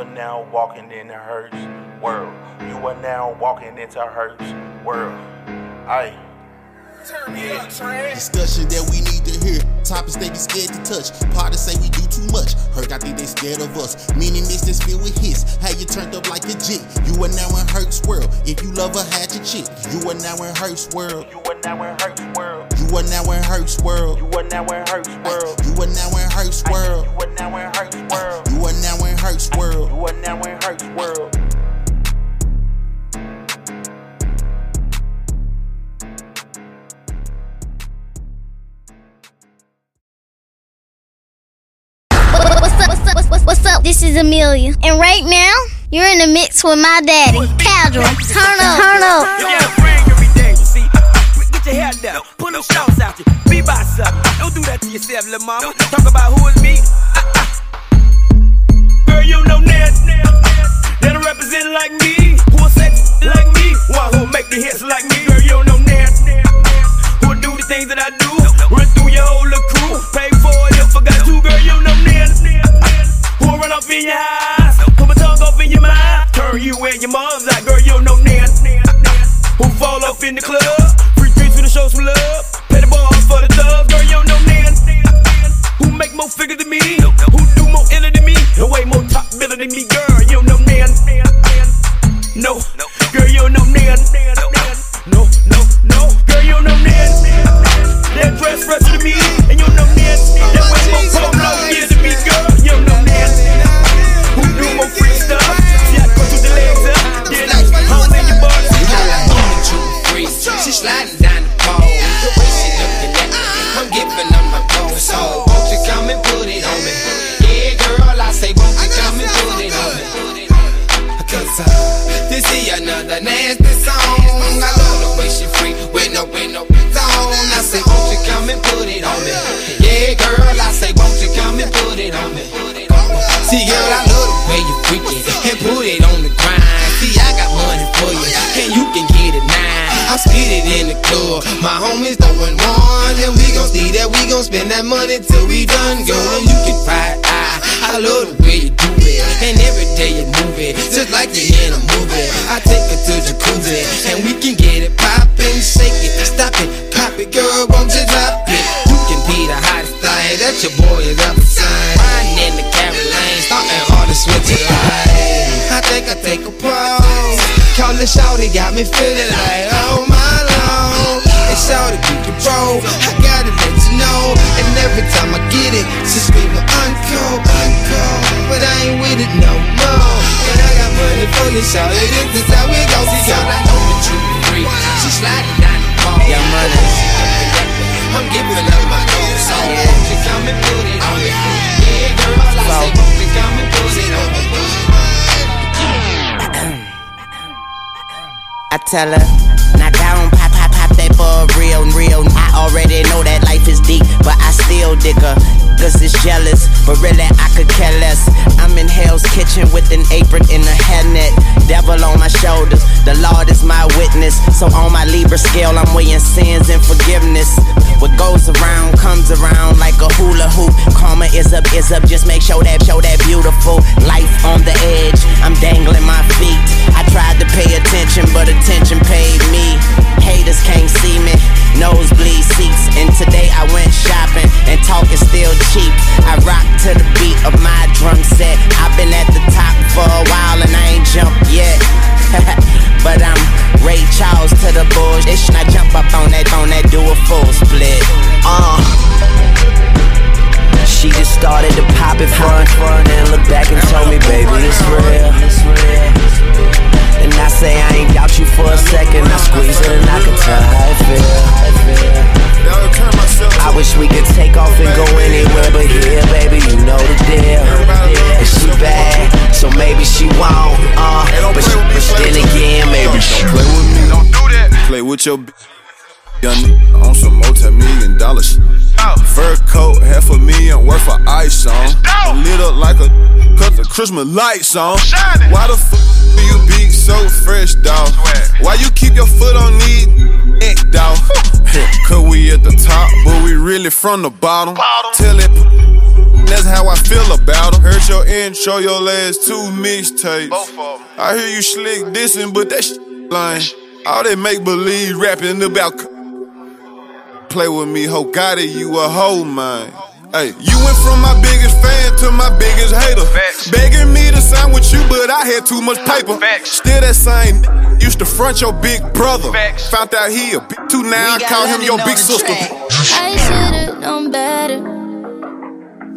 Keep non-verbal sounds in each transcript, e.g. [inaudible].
are now walking in the Herc's world. You are now walking into Herc's world. Aye. Discussion that we need to hear. Topics they be scared to touch. Parties say we do too much. Hurt, I think they scared of us. Meaning this is filled with hits. How you turned up like a jit. You are now in Herc's world. If you love her, had your chick. You are now in Herc's world. You are now in Herc's world. You are now in Herc's world. You are now in Herc's world. You are now in Herc's world. You are now in Herc's world. Herc's world. You are now in Herc's world. What's up? What's up? What's, what's, what's up? This is Amelia, and right now you're in the mix with my daddy, Casual. Turn up, turn up. You get a ring every day, you see. Get your hair down, put them shorts out you. Be by something. Don't do that to yourself, little mama. Talk about who is me. Girl, you know that. That represent like me. Who will say like me? One who make the hits like me. Girl, you know that. Who will do the things that I do? Run through your whole little crew. Pay for it if I got to. Girl, you know that. Who will run off in your eyes? Put my tongue off in your mind. Turn you and your mom's out. Girl, you know that. Who fall off in the club? Free drinks for the show some love. Pay the ball for the thugs. Girl, you know that. Who make more figures than me? Who do more enter than me? And way more top me, girl. You know that. No, girl, you know that. No, no, no, girl, you know that. That dress fresher than me, my homies throwing one, and we gon' see that we gon' spend that money till we done, girl. You can ride, I, ah, I love the way you do it, and every day you move it, just like you're in a movie. I take her to jacuzzi, and we can get it poppin', shake it, stop it, pop it, girl, won't you drop it? You can be the hottest thing that your boy has ever seen. Riding in the Carolines, starting all the switch lights. I think I take a pause. Call the shawty, got me feeling like oh my shawty, keep it bro. I gotta let you know. And every time I get it, she screaming uncle, uncle. But I ain't with it no more. And I got money for you, shawty. This is how it goes. See, girl, I know that you free. She sliding down the pole. Yeah, money. I'm giving up my gold. So won't you come and put it on me? Yeah, girl, I won't you come and put it on me? I tell her, knock down, for real, real. I already know that life is deep, but I still dig her. Cause it's jealous, but really I could care less. I'm in Hell's Kitchen with an apron and a hairnet. Devil on my shoulders, the Lord is my witness. So on my Libra scale, I'm weighing sins and forgiveness. What goes around comes around like a hula hoop. Karma is up, is up. Just make sure that, show that beautiful life on the edge. I'm dangling my feet. I tried to pay attention, but attention paid me. Haters can't see me. Nosebleed seats. And today I went shopping and talk is still cheap. I rock to the beat of my drum set. I've been at the top for a while and I ain't jumped yet. [laughs] but I'm Ray Charles to the bullshit. And I jump up on that, on that, do a full split. Uh. She just started to pop it front, front, and look back and told me, baby, it's real. And I say I ain't doubt you for a second. I squeeze it and I can tell how it feel. I wish we could take off and go anywhere, but here, baby, you know the deal. And she bad, so maybe she won't. Uh, but, she, but then again, maybe she Play with me, don't do that. Play with your b- young on some multi-million dollars. Fur coat, half a million worth of ice on. Lit up like a cut the Christmas lights on. Shining. Why the fuck do you be so fresh, dawg? Why you keep your foot on these neck, dawg? [laughs] Cause we at the top, but we really from the bottom. Tell it, that's how I feel about them. Heard your intro, your last two mixtapes. I hear you slick dissing, but that shit lying. All that make believe rapping about. Play with me, ho, got it, you a hoe, man. Hey, you went from my biggest fan to my biggest hater. Facts. Begging me to sign with you, but I had too much paper. Facts. Still that same used to front your big brother. Facts. Found out he a big too now, I call him your big sister. I should've known better.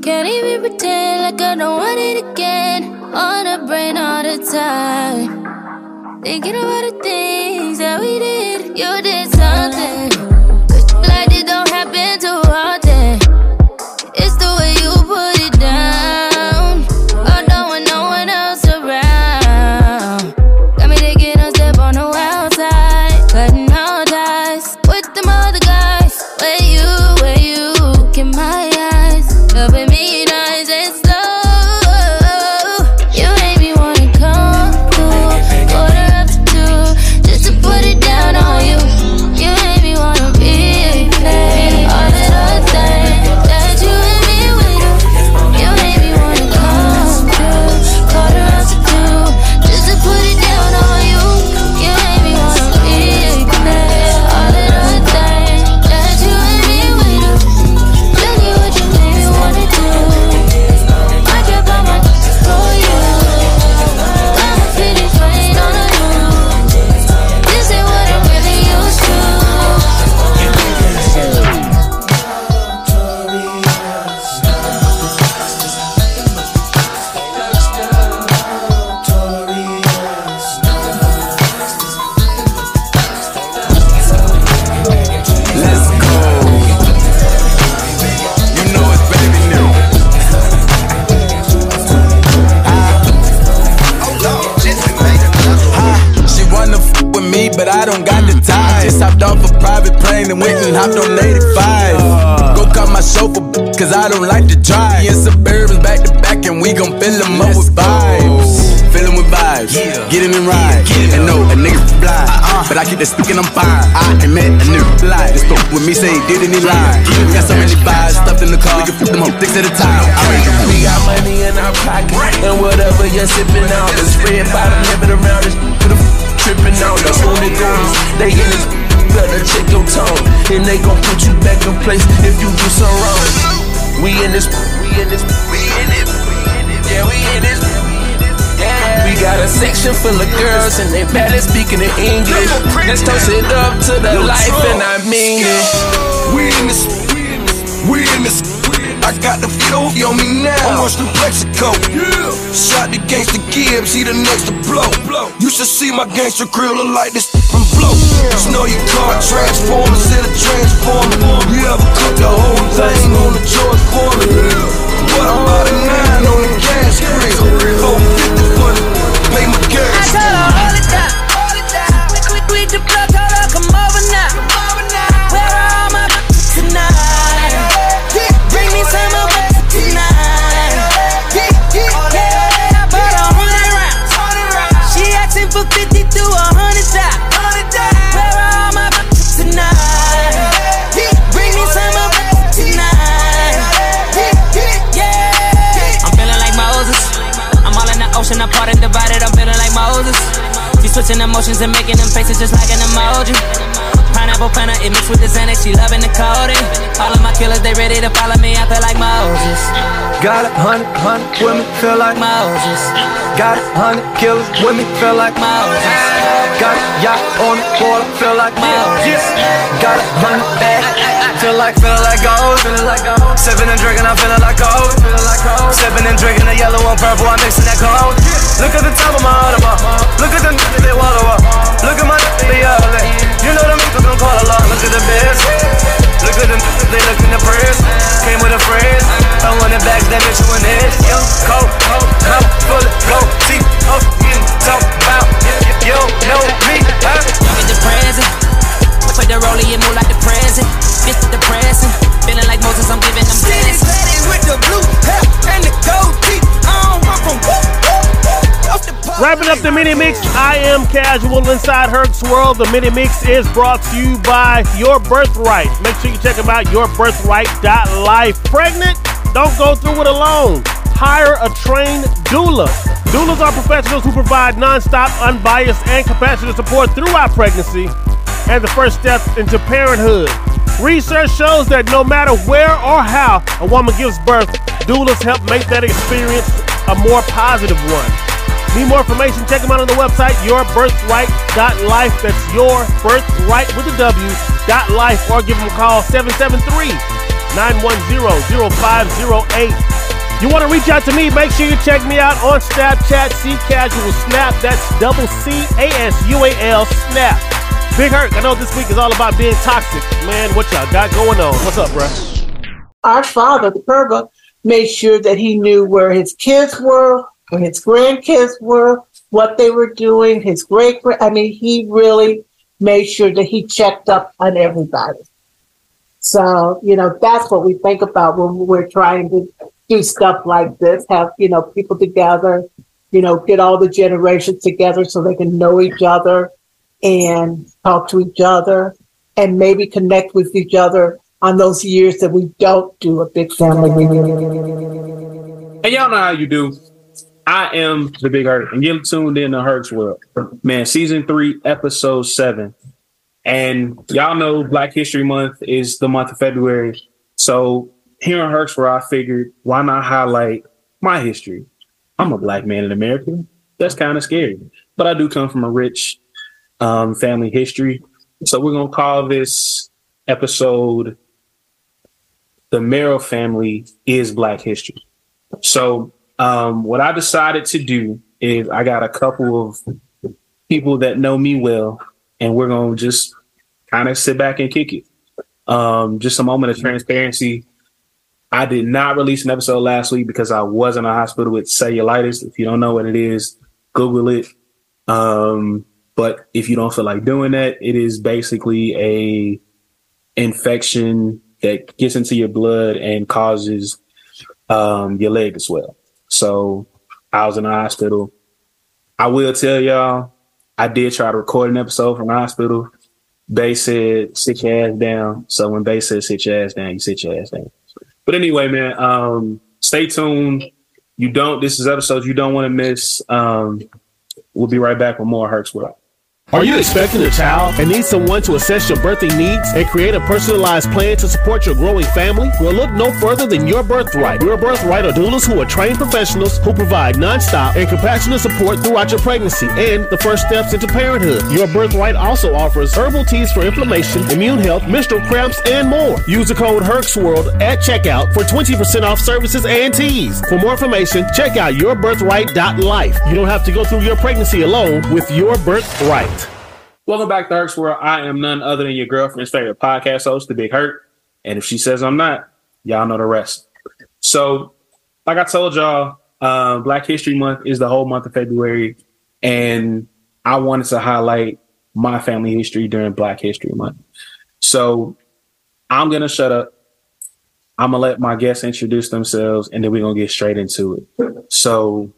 Can't even pretend like I don't want it again. On the brain all the time. Thinking about the things that we did. You did something. Too often. Did lied. We got so many vibes stuffed in the car, we can flip them up six at a time. I We got money in our pocket, and whatever you're sipping out, the spread bottom, living around this to the tripping out. The only goons, they in this better check your tone, and they gon' put you back in place if you do something wrong. We in this, we in this, we in it, yeah, we in this. Yeah. We got a section full of girls and they barely speaking in English. Let's toast it up to the life and I mean it. We in this, we in this. I got the flow on me now. I'm watching Plexico. Yeah. Shot the gangster Gibbs, he the next to blow. You should see my gangster grill look like this from blow. Snow your car, transformers in a transformer. You ever cook the whole thing on the George corner? What about a nine on the gas grill? 450 for the pay my gas. Switching emotions and making them faces just like an emoji. Pineapple planner, it mixed with the Xanax, she loving the coding. All of my killers, they ready to follow me, I feel like Moses. Got a hundred, hundred women feel like Moses. Got a hundred killers me feel like Moses. Got a yacht on the water feel like Moses. Got a hundred bag feel like feel like gold. Sipping and drinking, I'm feeling like gold. Sipping and drinking the yellow and purple, I'm mixing that cold. Look at the top of my Audemars. Look at the niggas they wallow up. Look at my they ugly. You know them niggas gon' call a lot. Look at the biz. Look at them niggas, they look in the prayers. Came with a phrase. I want it back, that bitch you an edge. Young coat, mouth full of gold teeth. Oh, you talk about you don't know me, huh? Y'all get the present. Put the rollie and move like the present. This is depressing. Feeling like Moses, I'm giving them City blessings. with the blue hair and the gold teeth. I don't run from whoop, whoop. Wrapping up the mini mix, I am casual inside Herc's World. The mini mix is brought to you by Your Birthright. Make sure you check them out, yourbirthright.life. Pregnant? Don't go through it alone. hire a trained doula. Doulas are professionals who provide nonstop, unbiased, and compassionate support throughout pregnancy and the first steps into parenthood. Research shows that no matter where or how a woman gives birth, doulas help make that experience a more positive one. Need more information? Check them out on the website, yourbirthright.life. That's your birthright with a W, dot life, or give them a call 773 910 0508. You want to reach out to me? Make sure you check me out on Snapchat, C Casual Snap. That's double C A S U A L Snap. Big Herc, I know this week is all about being toxic. Man, what y'all got going on? What's up, bro? Our father, the Kerber, made sure that he knew where his kids were, his grandkids were, what they were doing, his great I mean, he really made sure that he checked up on everybody. So, you know, that's what we think about when we're trying to do stuff like this, have, you know, people together, you know, get all the generations together so they can know each other and talk to each other and maybe connect with each other on those years that we don't do a big family reunion. And y'all know how you do. I am the Big Herc, and you're tuned in to Herc's World. Man, season three, episode seven. And y'all know Black History Month is the month of February. So here in Hurt's World, I figured why not highlight my history? I'm a black man in America. That's kind of scary. But I do come from a rich um, family history. So we're to call this episode The Merrill Family is Black History. So um, what I decided to do is I got a couple of people that know me well, and we're going to just kind of sit back and kick it. Um, just a moment of transparency. I did not release an episode last week because I was in a hospital with cellulitis. If you don't know what it is, Google it. Um, but if you don't feel like doing that, it is basically a infection that gets into your blood and causes um, your leg to swell. So I was in the hospital. I will tell y'all, I did try to record an episode from the hospital. They said sit your ass down. So when they said sit your ass down, you sit your ass down. But anyway, man, um, stay tuned. You don't. This is episodes you don't want to miss. Um, we'll be right back with more Herc's World. Are you expecting a child and need someone to assess your birthing needs and create a personalized plan to support your growing family? Well, look no further than Your Birthright. Your Birthright are doulas who are trained professionals who provide nonstop and compassionate support throughout your pregnancy and the first steps into parenthood. Your Birthright also offers herbal teas for inflammation, immune health, menstrual cramps, and more. Use the code HERXWORLD at checkout for 20% off services and teas. For more information, check out yourbirthright.life. You don't have to go through your pregnancy alone with Your Birthright. Welcome back to Herc's World. I am none other than your girlfriend's favorite podcast host, The Big Herc. And if she says I'm not, y'all know the rest. So, like I told y'all, uh, Black History Month is the whole month of February. And I wanted to highlight my family history during Black History Month. So, I'm going to shut up. I'm going to let my guests introduce themselves and then we're going to get straight into it. So,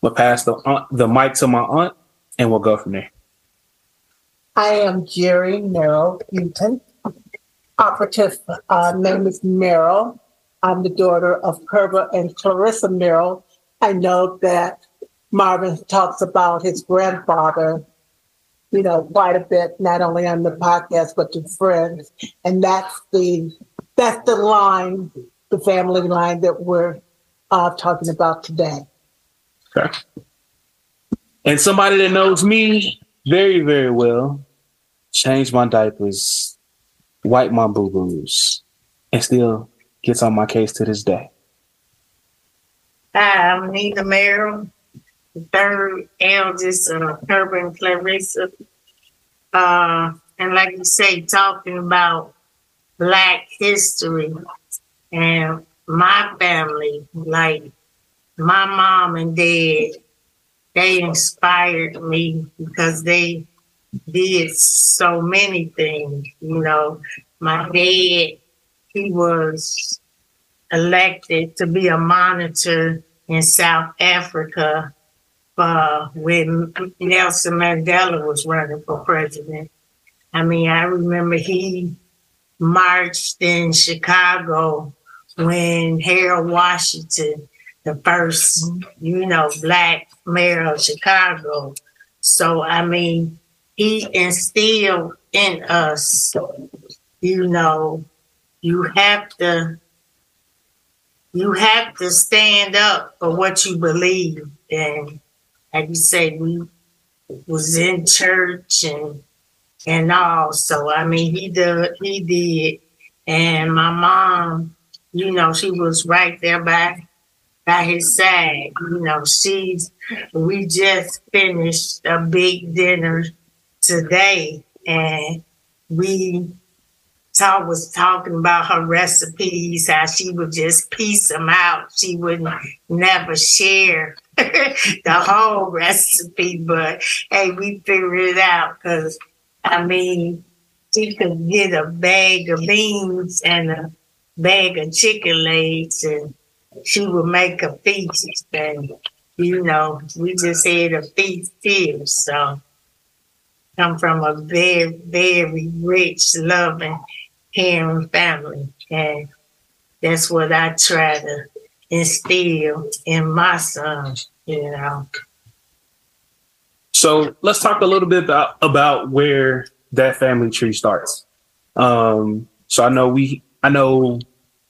we'll pass the, uh, the mic to my aunt and we'll go from there. I am Jerry Merrill Newton. Operative uh, name is Merrill. I'm the daughter of Kerber and Clarissa Merrill. I know that Marvin talks about his grandfather, you know, quite a bit, not only on the podcast but to friends, and that's the that's the line, the family line that we're uh, talking about today. Okay. And somebody that knows me very, very well, change my diapers, wipe my boo boos, and still gets on my case to this day. Hi, I'm Nina Merrill, third eldest of and Clarissa. Uh, and like you say, talking about Black history and my family, like my mom and dad they inspired me because they did so many things. You know, my dad, he was elected to be a monitor in South Africa uh, when Nelson Mandela was running for president. I mean, I remember he marched in Chicago when Harold Washington, the first, you know, black mayor of Chicago. So, I mean, he instilled in us, you know, you have to you have to stand up for what you believe. And like you say, we was in church and and all. So I mean he did he did. And my mom, you know, she was right there by by his side. You know, she's we just finished a big dinner today and we talk was talking about her recipes, how she would just piece them out. She would never share [laughs] the whole recipe, but hey, we figured it out because I mean, she could get a bag of beans and a bag of chicken legs, and she would make a feast. And you know, we just had a feast here, so come from a very, very rich, loving, caring family, and that's what I try to instill in my son. You know. So let's talk a little bit about about where that family tree starts. Um, so I know we, I know,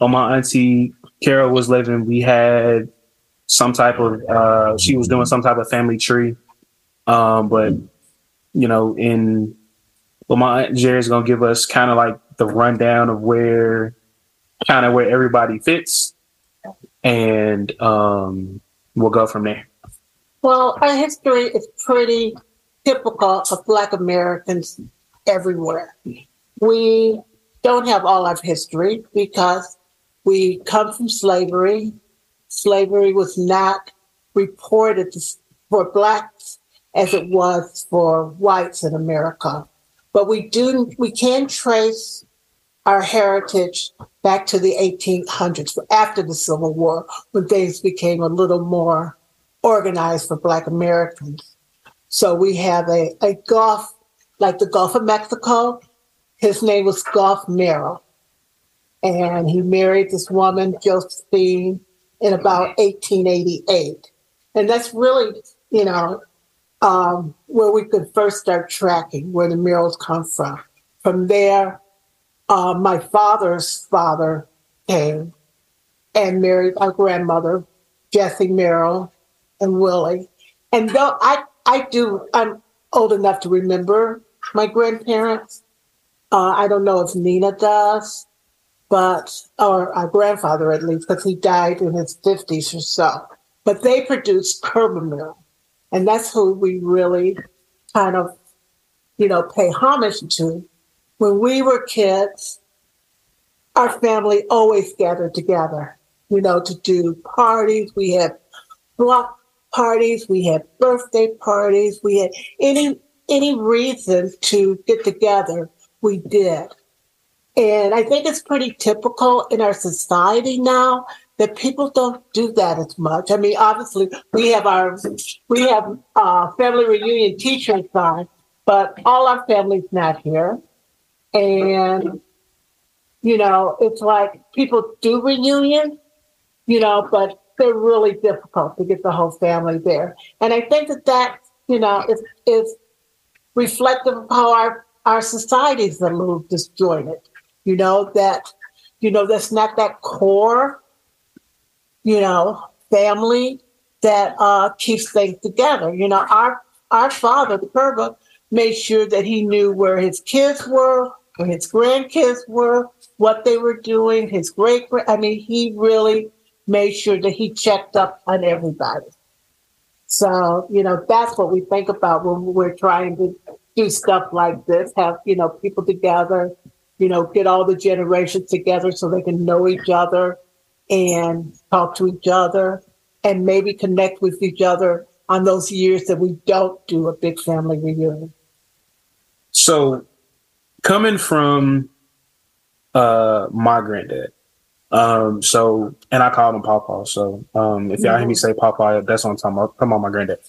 on my auntie Carol was living, we had some type of, uh, she was doing some type of family tree. Um, but you know, in well, my aunt Jerry's gonna give us kind of like the rundown of where, kind of where everybody fits, and um, we'll go from there. Well, our history is pretty typical of Black Americans everywhere. We don't have all of history because we come from slavery. Slavery was not reported for Blacks as it was for whites in America. But we do we can trace our heritage back to the 1800s, after the Civil War, when things became a little more organized for Black Americans. So we have a, a Gulf, like the Gulf of Mexico. His name was Gulf Merrill. And he married this woman, Josephine, in about 1888. And that's really, you know, um, where we could first start tracking where the Merrills come from. From there, uh, my father's father came and married our grandmother, Jessie Merrill, and Willie. And though I, I do, I'm old enough to remember my grandparents. Uh, I don't know if Nina does, but, or our grandfather at least, because he died in his 50s or so. But they produced Kerber And that's who we really kind of, you know, pay homage to. When we were kids, our family always gathered together, you know, to do parties. We had block parties, we had birthday parties, we had any any reason to get together, we did. And I think it's pretty typical in our society now that people don't do that as much. I mean, obviously we have our we have uh, family reunion T-shirts on, but all our family's not here, and you know it's like people do reunion, you know, but they're really difficult to get the whole family there. And I think that that, you know, is, is reflective of how our, our societies are a little disjointed. You know, that, you know, that's not that core, you know, family that uh, keeps things together. You know, our our father, the Kerber, made sure that he knew where his kids were, where his grandkids were, what they were doing, his great I mean, he really made sure that he checked up on everybody. So, you know, that's what we think about when we're trying to do stuff like this, have, you know, people together, you know, get all the generations together so they can know each other and talk to each other and maybe connect with each other on those years that we don't do a big family reunion. So, coming from uh, my granddad, um, so, and I call him Pawpaw. So, um, if y'all hear me say Pawpaw, that's what I'm talking about. Come on, my granddad.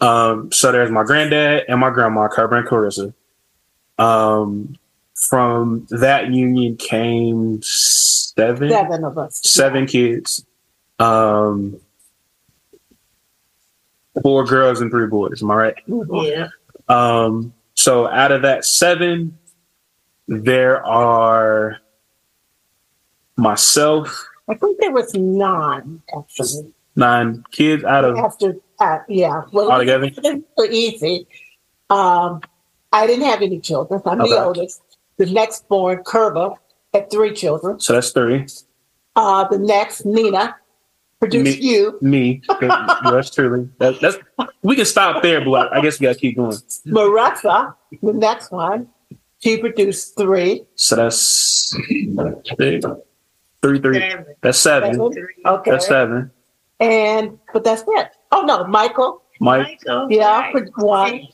Um, so there's my granddad and my grandma, Kerber and Carissa. Um, from that union came seven, Seven of us. seven kids. Um, four girls and three boys. Am I right? Yeah. Um, so out of that seven, there are myself, I think there was nine actually. nine kids out of After, uh, yeah. Well, Altogether? [laughs] it was easy. Um, I didn't have any children. I'm Okay. the oldest. The next born, Kerba, had three children. so that's three. Uh, the next, Nina, produced Me- you. Me, yours truly. That, that's we can stop there, but I guess we gotta keep going. Marissa, the next one, she produced three. So that's three, three, three. That's seven. Okay. That's seven. And, but that's it. Oh, no, Michael. Mike, Yeah, for one.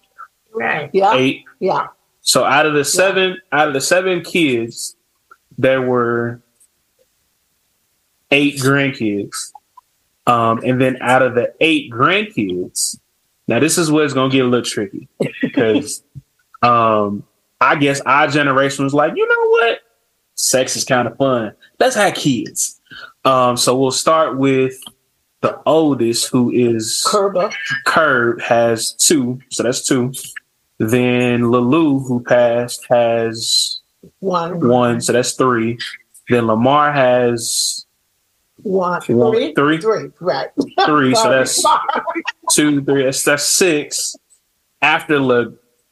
Right. Yeah. eight. Yeah. So out of the seven, out of the seven kids, there were eight grandkids. Um, and then out of the eight grandkids, now this is where it's gonna get a little tricky because [laughs] um, I guess our generation was like, you know what, sex is kind of fun. Let's have kids. Um, so we'll start with the oldest, who is Kerba. Curb has two, so that's two. Then Lalu, who passed, has One. one, so that's three. Then Lamar has One. One, Three? three? Three, right. [laughs] three, so that's two, three, that's, that's six. After La,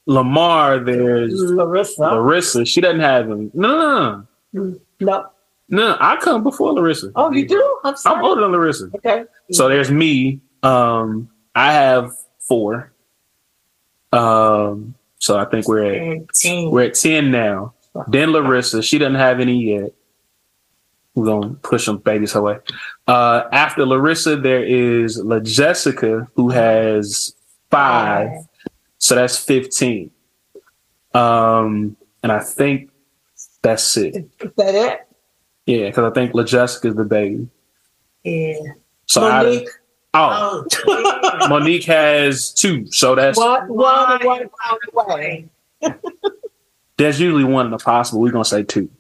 Lamar, there's Larissa. Larissa. She doesn't have him. No, no, No. no. I come before Larissa. Oh, you do? I'm sorry. I'm older than Larissa. Okay. So there's me. Um, I have four. Um, so I think we're at ten. we're at ten now. Then Larissa, she doesn't have any yet. We're gonna push some babies her way. Uh, after Larissa, there is La Jessica, who has five. So that's fifteen. Um, and I think that's it. Is that it? Yeah, because I think La Jessica's the baby. Yeah. So Monique. Oh, Monique has two. So that's One, one, and one pound away. there's usually one in the possible. We're gonna say two.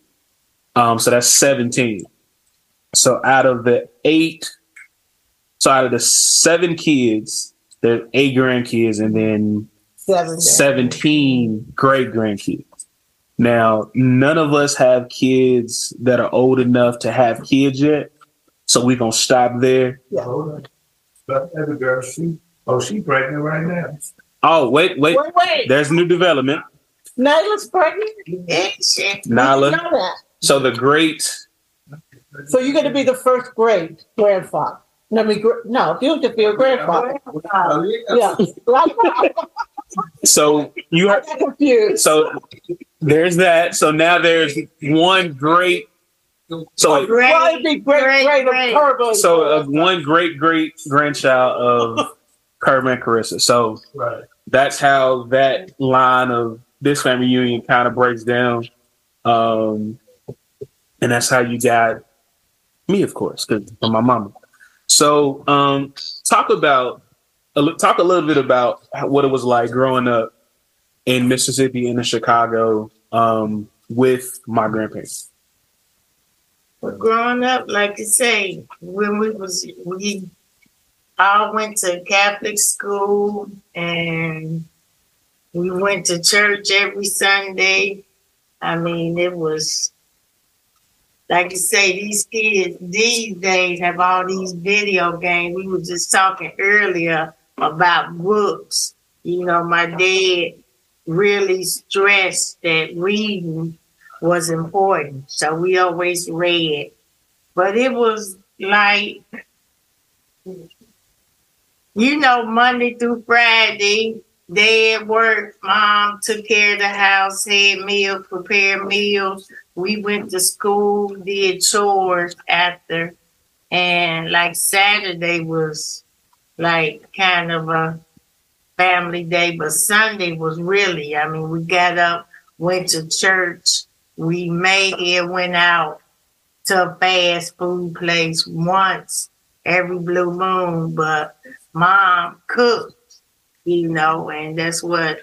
Um, so that's 17. So out of the eight, so out of the seven kids, there's eight grandkids and then Seven. 17 great grandkids. Now, none of us have kids that are old enough to have kids yet. So we're gonna stop there. Yeah. But every girl, she oh she pregnant right now. Oh, wait, wait. Wait, wait. There's new development. Nyla's pregnant? Nyla. So the great So you're going to be the first great grandfather. No, I mean, gr- no, you have to be a grandfather. Yeah. [laughs] so you I got confused. So there's that. So now there's one great. So Well, it'd be great, great, great. Turbo. so uh, one great great grandchild of [laughs] Kerb and Carissa. So right. that's how that line of this family union kind of breaks down. Um, and that's how you got me, of course, because I'm my mama. So um, talk about talk a little bit about what it was like growing up in Mississippi and in Chicago um, with my grandparents. But growing up, like you say, when we was we all went to Catholic school and we went to church every Sunday. I mean, it was like you say, these kids these days have all these video games. We were just talking earlier about books. You know, my dad really stressed that reading was important. So we always read. But it was like, you know, Monday through Friday, day at work, mom took care of the house, had meals, prepared meals. We went to school, did chores after. And like Saturday was like kind of a family day, but Sunday was really, I mean, we got up, went to church, we maybe went out to a fast food place once every blue moon, but mom cooked, you know, and that's what,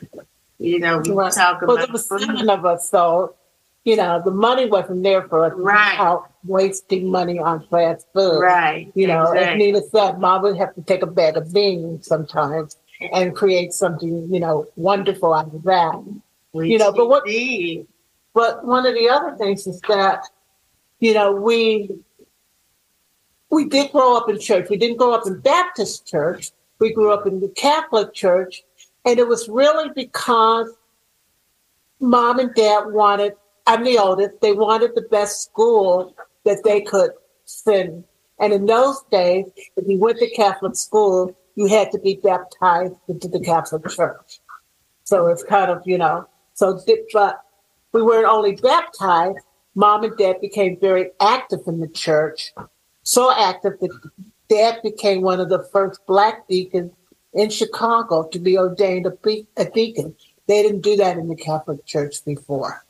you know, we Right. talk Well, about. there was seven of us, so you know, the money wasn't there for us Right. out wasting money on fast food. Right, You know, as. Nina said, mom would have to take a bag of beans sometimes and create something, you know, wonderful out of that. you know, but what but one of the other things is that, you know, we we did grow up in church. We didn't grow up in Baptist church. We grew up in the Catholic church. And it was really because mom and dad wanted, I'm the oldest, they wanted the best school that they could send. And in those days, if you went to Catholic school, you had to be baptized into the Catholic Church. So it's kind of, you know, so, but we weren't only baptized, mom and dad became very active in the church. So active that dad became one of the first black deacons in Chicago to be ordained a, be- a deacon. They didn't do that in the Catholic Church before.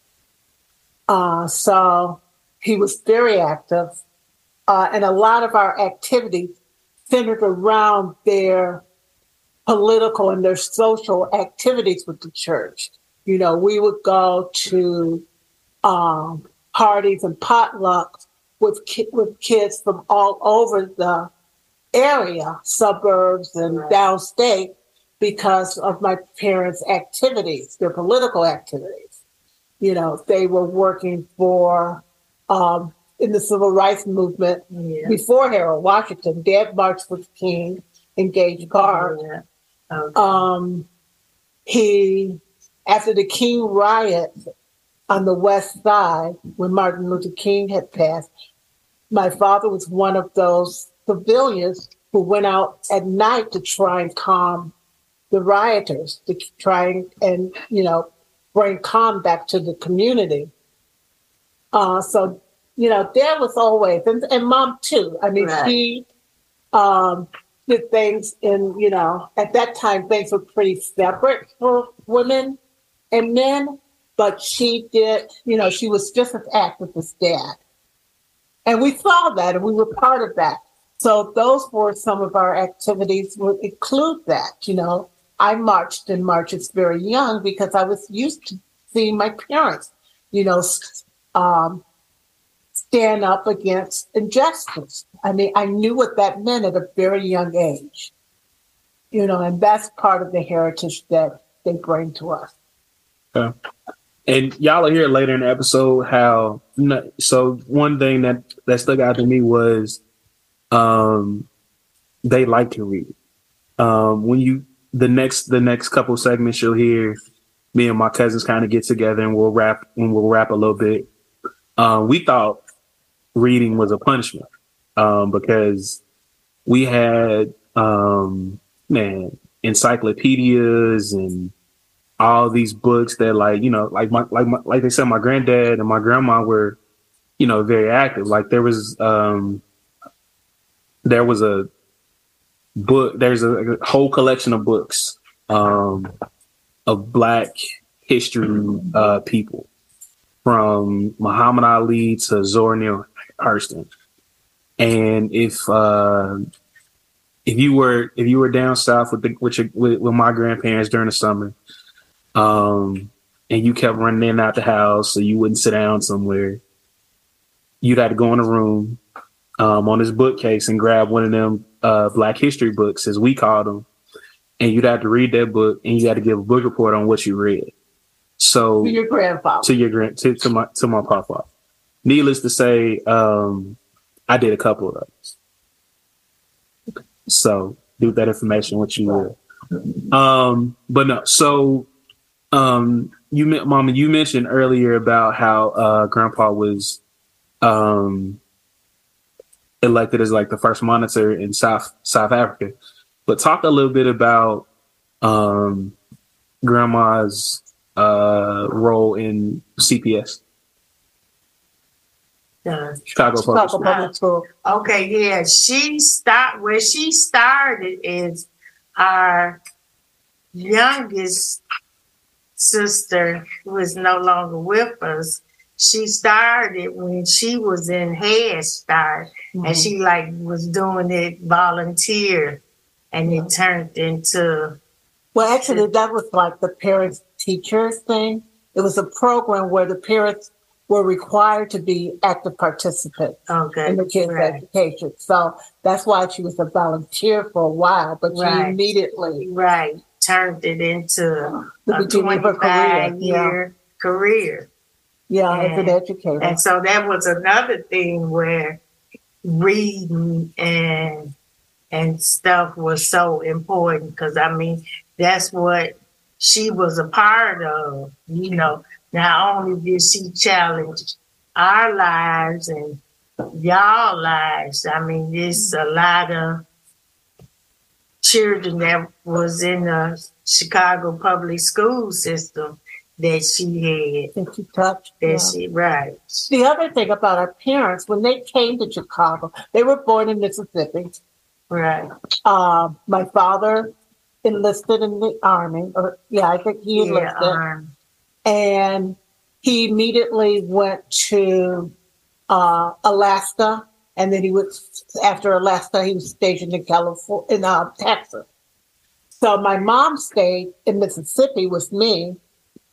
Uh, so he was very active. Uh, and a lot of our activities centered around their political and their social activities with the church. You know, we would go to um, parties and potlucks with ki- with kids from all over the area, suburbs and downstate, because of my parents' activities, their political activities. You know, they were working for um, in the civil rights movement before Harold Washington. Dad marched with King, engaged guard. Um, he, after the King riot on the West Side, when Martin Luther King had passed, my father was one of those civilians who went out at night to try and calm the rioters, to try and, and you know, bring calm back to the community. Uh, so, you know, dad was always, and, and mom too. I mean, Right. she um, did things in, you know, at that time, things were pretty separate for women and men, but she did, you know, she was just as active as dad. And we saw that and we were part of that. So those were some of our activities would include that, you know. I marched in marches very young because I was used to seeing my parents, you know, um, stand up against injustice. I mean, I knew what that meant at a very young age, you know, and that's part of the heritage that they bring to us. Yeah. And y'all will hear later in the episode how so one thing that that stuck out to me was um they like to read. Um when you the next the next couple segments you'll hear me and my cousins kind of get together and we'll rap and we'll rap a little bit. Um we thought reading was a punishment. Um because we had um man encyclopedias and all these books that like you know like my like my, like they said my granddad and my grandma were you know very active. Like there was um there was a book there's a, a whole collection of books um of black history uh people from Muhammad Ali to Zora Neale Hurston. And if uh if you were if you were down south with the with, your, with, with my grandparents during the summer um, and you kept running in and out the house so you wouldn't sit down somewhere, you'd have to go in a room um, on this bookcase and grab one of them uh, Black History books, as we called them, and you'd have to read that book and you had to give a book report on what you read. So To your grandfather. to your grand to, to my to my papa. Needless to say, um, I did a couple of those. So do that information what you will. Um, but no, so um, you mama, you mentioned earlier about how uh grandpa was um elected as like the first monitor in South South Africa. But talk a little bit about um grandma's uh role in CPS. Yeah. Chicago Public School. Public School. Okay, yeah. She start where she started is our youngest sister who is no longer with us. She started when she was in Head Start and mm-hmm. she like was doing it volunteer and it turned into Well, actually, that was like the parents teachers thing. It was a program where the parents were required to be active participants Okay, in the kids' right. education. So that's why she was a volunteer for a while, but she Right. immediately Right. Turned it into The a beginning of her career, 25 year career. Yeah, as an And- educator. And so that was another thing where reading and and stuff was so important because I mean that's what she was a part of. You know, not only did she challenge our lives and y'all lives. I mean, there's a lot of children that was in the Chicago public school system that she had. That she touched. That yeah. she right. The other thing about our parents, when they came to Chicago, they were born in Mississippi. Right. Um, my father enlisted in the army, or yeah, I think he Yeah, enlisted, Army. and he immediately went to uh, Alaska, and then he was after Alaska, he was stationed in California, in uh, Texas. So my mom stayed in Mississippi with me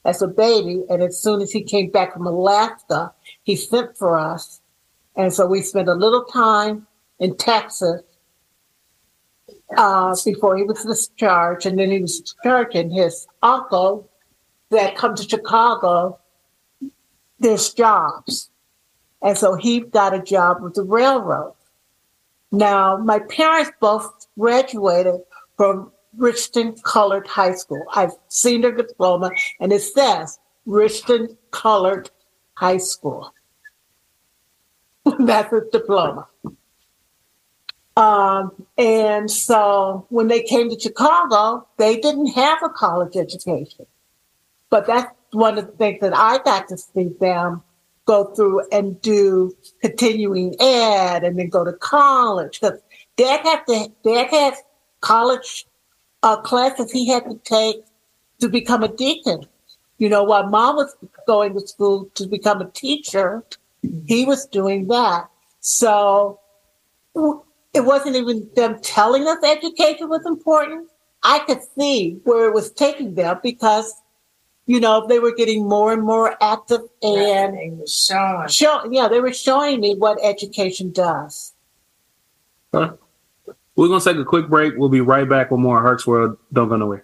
as a baby, and as soon as he came back from Alaska, he sent for us, and so we spent a little time in Texas uh, before he was discharged, and then he was discharged, and his uncle that come to Chicago, there's jobs. And so he got a job with the railroad. Now, my parents both graduated from Richton Colored High School. I've seen their diploma, and it says Richton Colored High School. [laughs] That's his diploma. Um, and so when they came to Chicago, they didn't have a college education. But that's one of the things that I got to see them go through and do continuing ed and then go to college. Because dad had to, dad had college uh, classes he had to take to become a deacon. You know, while mom was going to school to become a teacher, he was doing that. So it wasn't even them telling us education was important. I could see where it was taking them because, you know, they were getting more and more active and they showing. show, yeah, they were showing me what education does. Huh? We're gonna take a quick break. We'll be right back with more Herc's World. Don't go nowhere.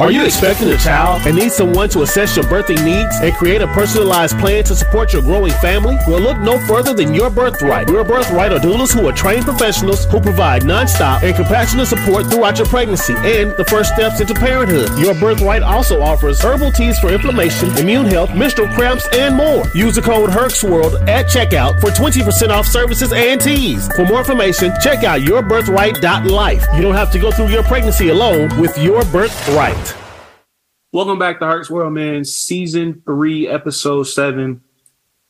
Are you expecting a child and need someone to assess your birthing needs and create a personalized plan to support your growing family? Well, look no further than Your Birthright. Your Birthright are doulas who are trained professionals who provide nonstop and compassionate support throughout your pregnancy and the first steps into parenthood. Your Birthright also offers herbal teas for inflammation, immune health, menstrual cramps, and more. Use the code HERXWORLD at checkout for 20% off services and teas. For more information, check out yourbirthright.life. You don't have to go through your pregnancy alone with Your Birthright. Welcome back to Herc's World, man. Season three, episode seven.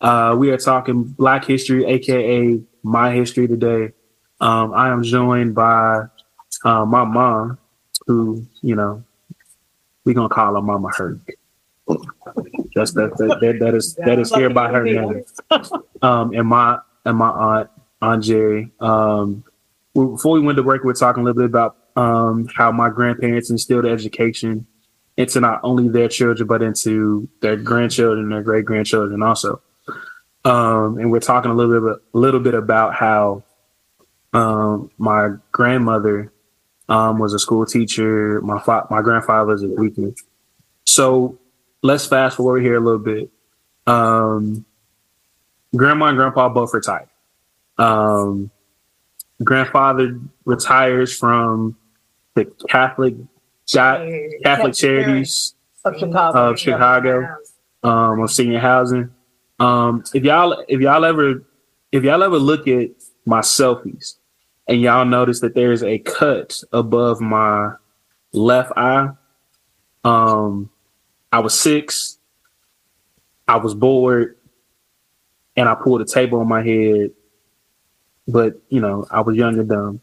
Uh, we are talking Black history, aka my history today. Um, I am joined by uh, my mom, who you know we're gonna call her Mama Herc. Just that that, that, that is that is here by her name. Um, and my and my aunt Aunt Jerry. Um, before we went to break, we are talking a little bit about um, how my grandparents instilled education into not only their children but into their grandchildren, their great grandchildren also. Um, and we're talking a little bit, a little bit about how um, my grandmother um, was a school teacher. My fa- my grandfather was a deacon. So let's fast forward here a little bit. Um, grandma and grandpa both retired. Um, grandfather retires from the Catholic Catholic, Catholic charities Of Chicago. of Chicago, um, of senior housing. Um, if y'all if y'all ever if y'all ever look at my selfies and y'all notice that there's a cut above my left eye, um, I was six, I was bored, and I pulled a table on my head, but you know I was young and dumb.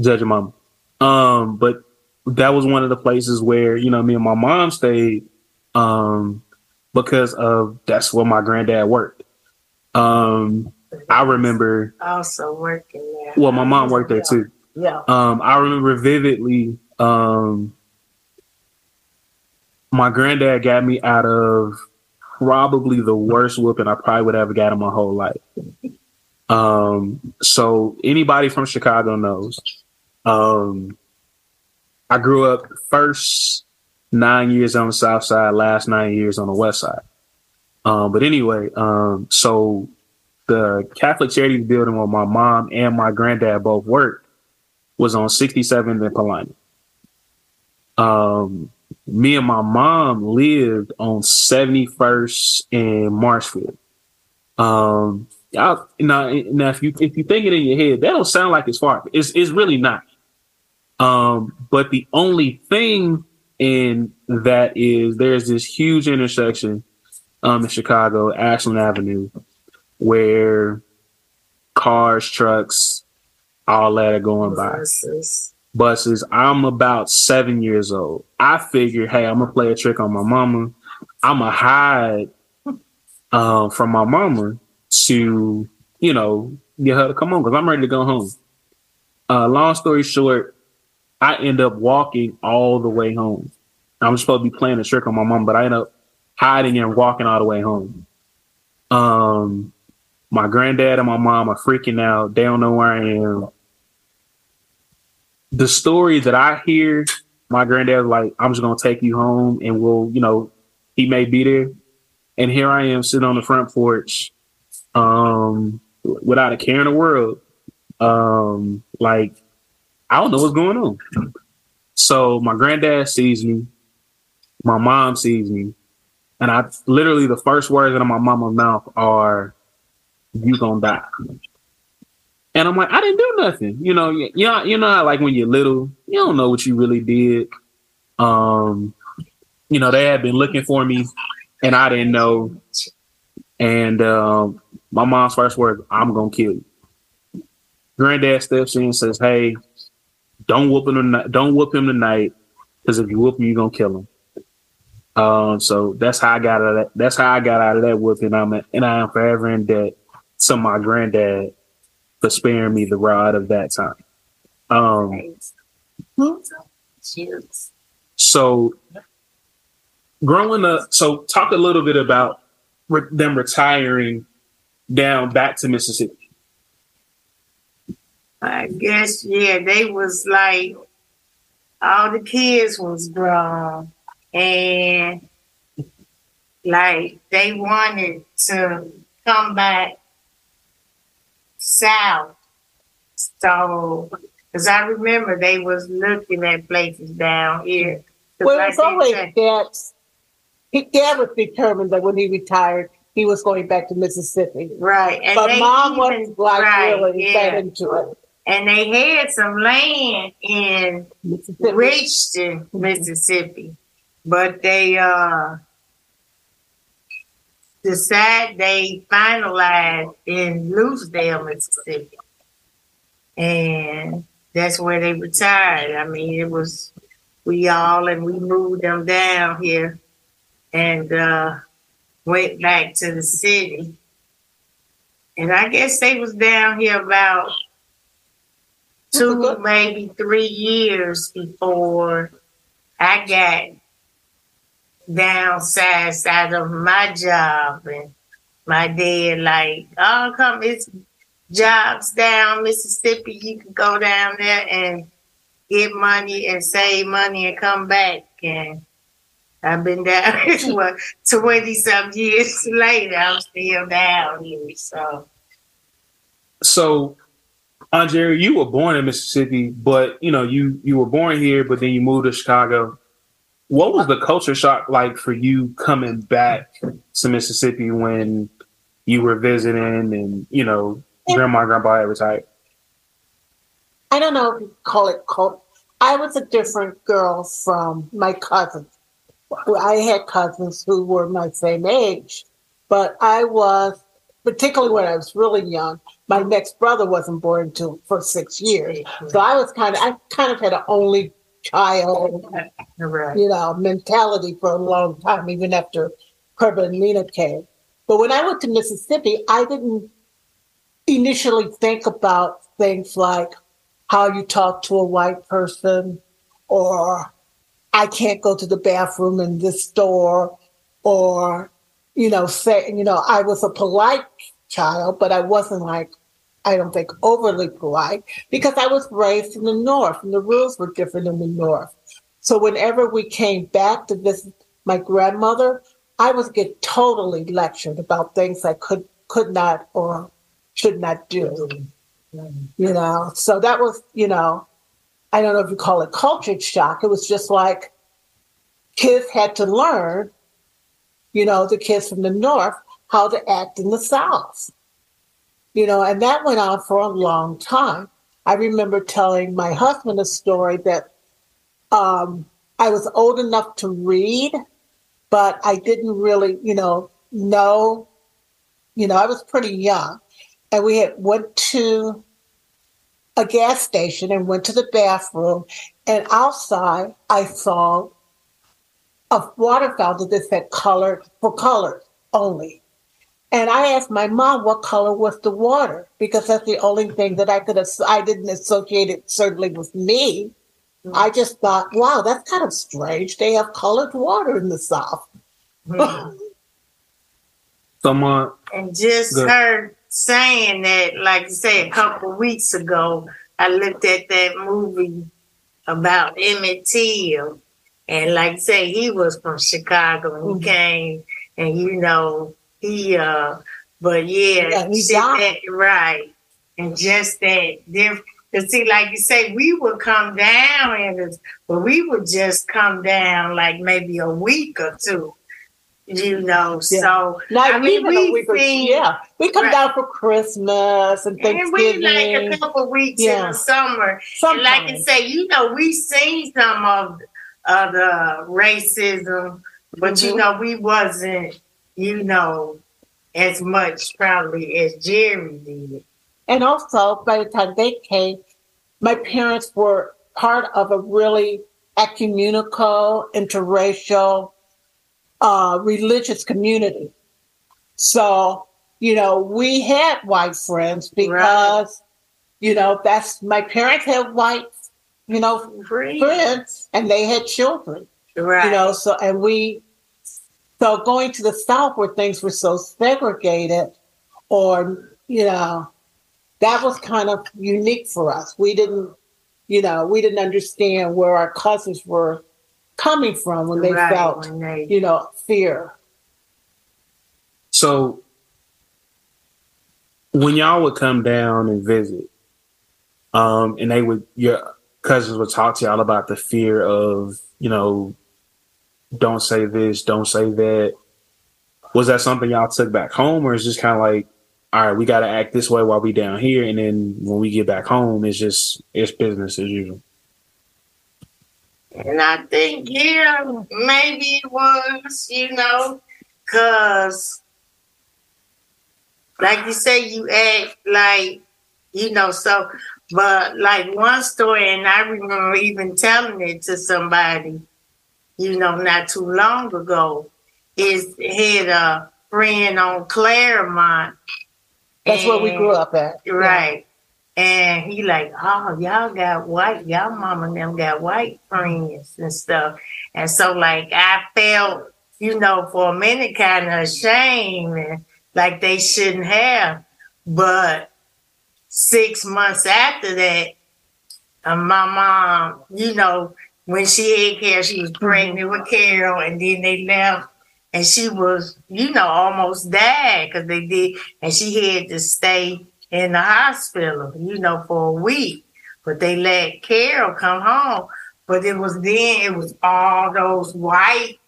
Judge your mama. Um, but that was one of the places where you know me and my mom stayed um because of that's where my granddad worked um i remember Also working there. well my mom worked there too Yeah. um i remember vividly um my granddad got me out of probably the worst whooping I probably would ever got in my whole life. Um, so anybody from Chicago knows. Um, I grew up first nine years on the south side, last nine years on the west side. Um, but anyway, um, so the Catholic Charities building where my mom and my granddad both worked was on 67th and Paulina. Um, me and my mom lived on 71st and Marshfield. Um, I, now, now if you if you think it in your head, that don't sound like it's far. It's it's really not. Um, but the only thing in that is there's this huge intersection um in Chicago, Ashland Avenue, where cars, trucks, all that are going by. Buses. I'm about seven years old. I figured, hey, I'm gonna play a trick on my mama. I'm gonna hide um, from my mama to, you know, get her to come on because I'm ready to go home. Uh, long story short, I end up walking all the way home. I'm supposed to be playing a trick on my mom, but I end up hiding and walking all the way home. Um, my granddad and my mom are freaking out. They don't know where I am. The story that I hear, my granddad's like, I'm just gonna take you home and we'll, you know, he may be there. And here I am sitting on the front porch, um, without a care in the world. Um, like, I don't know what's going on. So my granddad sees me, my mom sees me, and I literally the first words out of my mama's mouth are, "You gonna die." And I'm like, I didn't do nothing. You know, you know, you know, like when you're little, you don't know what you really did. Um, you know, they had been looking for me, and I didn't know. And um, my mom's first words, "I'm gonna kill you." Granddad steps in and says, "Hey, don't whoop him. Don't whoop him tonight, because if you whoop him, you're gonna kill him." Um, so that's how I got out of that. That's how I got out of that whooping. I'm and I am forever in debt to my granddad for sparing me the rod of that time. Um, so growing up, so talk a little bit about re- them retiring down back to Mississippi. I guess yeah, they was like all the kids was grown and like they wanted to come back south. So, because I remember they was looking at places down here. Well, it's always that- Dad's. He, Dad was determined that when he retired, he was going back to Mississippi. Right. And but mom even- wasn't like right, really yeah. into it. And they had some land in Richton, Mississippi, but they uh decided they finalized in Lucedale, Mississippi, and that's where they retired. I mean, it was we all and we moved them down here and uh went back to the city. And I guess they was down here about two, [laughs] maybe three years before I got downsized out of my job. And my dad, like, oh, come, it's jobs down Mississippi. You can go down there and get money and save money and come back. And I've been down [laughs] here, what, 20 some years [laughs] later. I'm still down here. So, So, Andre, you were born in Mississippi, but you know you you were born here, but then you moved to Chicago. What was the culture shock like for you coming back to Mississippi when you were visiting and you know grandma and grandpa had retired? I don't know if you call it cult. I was a different girl from my cousins. I had cousins who were my same age, but I was, particularly when I was really young, my next brother wasn't born until for six years. So I was kind of, I kind of had an only child, you know, mentality for a long time, even after Kerber and Nina came. But when I went to Mississippi, I didn't initially think about things like how you talk to a white person or I can't go to the bathroom in this store or you know, say, you know, I was a polite child, but I wasn't like, I don't think overly polite because I was raised in the North and the rules were different in the North. So whenever we came back to visit my grandmother, I would get totally lectured about things I could could not or should not do. You know, so that was, you know, I don't know if you call it culture shock. It was just like kids had to learn, you know, the kids from the North, how to act in the South. You know, and that went on for a long time. I remember telling my husband a story that um, I was old enough to read, but I didn't really, you know, know. You know, I was pretty young, and we had went to a gas station and went to the bathroom, and outside I saw a water fountain that said "color for colors only." And I asked my mom what color was the water because that's the only thing that I could. Ass- I didn't associate it certainly with me. Mm-hmm. I just thought, wow, that's kind of strange. They have colored water in the South. Mm-hmm. Someone uh, And just Good. her saying that, like you say, a couple of weeks ago, I looked at that movie about Emmett Till. And like I say, he was from Chicago and he mm-hmm. came and you know, he uh but yeah, Yeah, that- right. And just that different to see, like you say, we would come down and but we would just come down like maybe a week or two. You know, Yeah. so Not I mean, we seen yeah, we come Right. down for Christmas and Thanksgiving. and we like a couple weeks in the summer. And like I say, you know, we seen some of of the racism, but you Mhm. know, we wasn't, you know, as much probably as Jerry did. And also, by the time they came, my parents were part of a really ecumenical, interracial, uh, religious community. So, you know, we had white friends because, you know, that's my parents had white, you know, friends, and they had children. Right. You know, so, and we, so going to the South where things were so segregated, or, you know, that was kind of unique for us. We didn't, you know, we didn't understand where our cousins were coming from when they Right, felt, when they- you know, fear. So when y'all would come down and visit, um, and they would your cousins would talk to y'all about the fear of, you know, don't say this, don't say that. Was that something y'all took back home, or is just kind of like, all right, we got to act this way while we down here, and then when we get back home, it's just it's business as usual. And I think, yeah, maybe it was, you know, because, like you say, you act like, you know, so, but like one story, and I remember even telling it to somebody, you know, not too long ago, is had a friend on Claremont. That's where we grew up at. Yeah. Right. And he like, oh, y'all got white, y'all mama and them got white friends and stuff. And so like I felt, you know, for a minute kind of ashamed and like they shouldn't have. But six months after that, uh, my mom, you know, when she had Carol, she was mm-hmm. pregnant with Carol, and then they left, and she was, you know, almost died because they did, and she had to stay in the hospital, you know, for a week. But they let Carol come home. But it was then, it was all those white,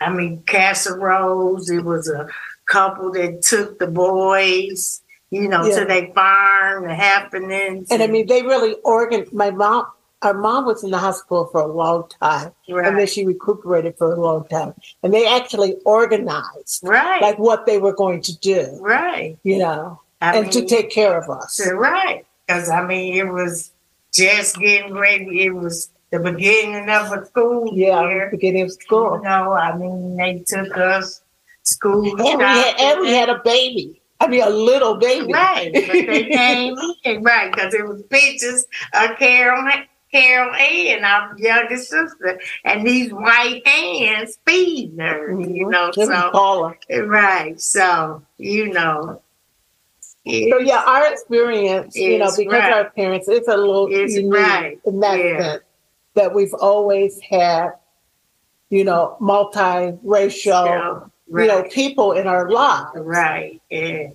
I mean, casseroles. It was a couple that took the boys, you know, Yeah. to their farm, the happenings. And I mean, they really organ. My mom, our mom was in the hospital for a long time, Right. and then she recuperated for a long time. And they actually organized, right, like what they were going to do, right, you know, I and to take care of us. Right. Because, I mean, it was just getting ready. It was the beginning of a school Yeah, year. beginning of school. You know, I mean, they took us school. And we had, and we had a baby. I mean, a little baby. Right, but they [laughs] came in, right, because it was pictures of Carol Carol Ann, our youngest sister, and these white hands feeding her. You mm-hmm. know, Jimmy so Paula. right. So you know. So yeah, our experience, you know, because right. our parents, it's a little It's unique right. in that Yeah. sense that we've always had, you know, multiracial, you know, people in our lives. Right. Yeah.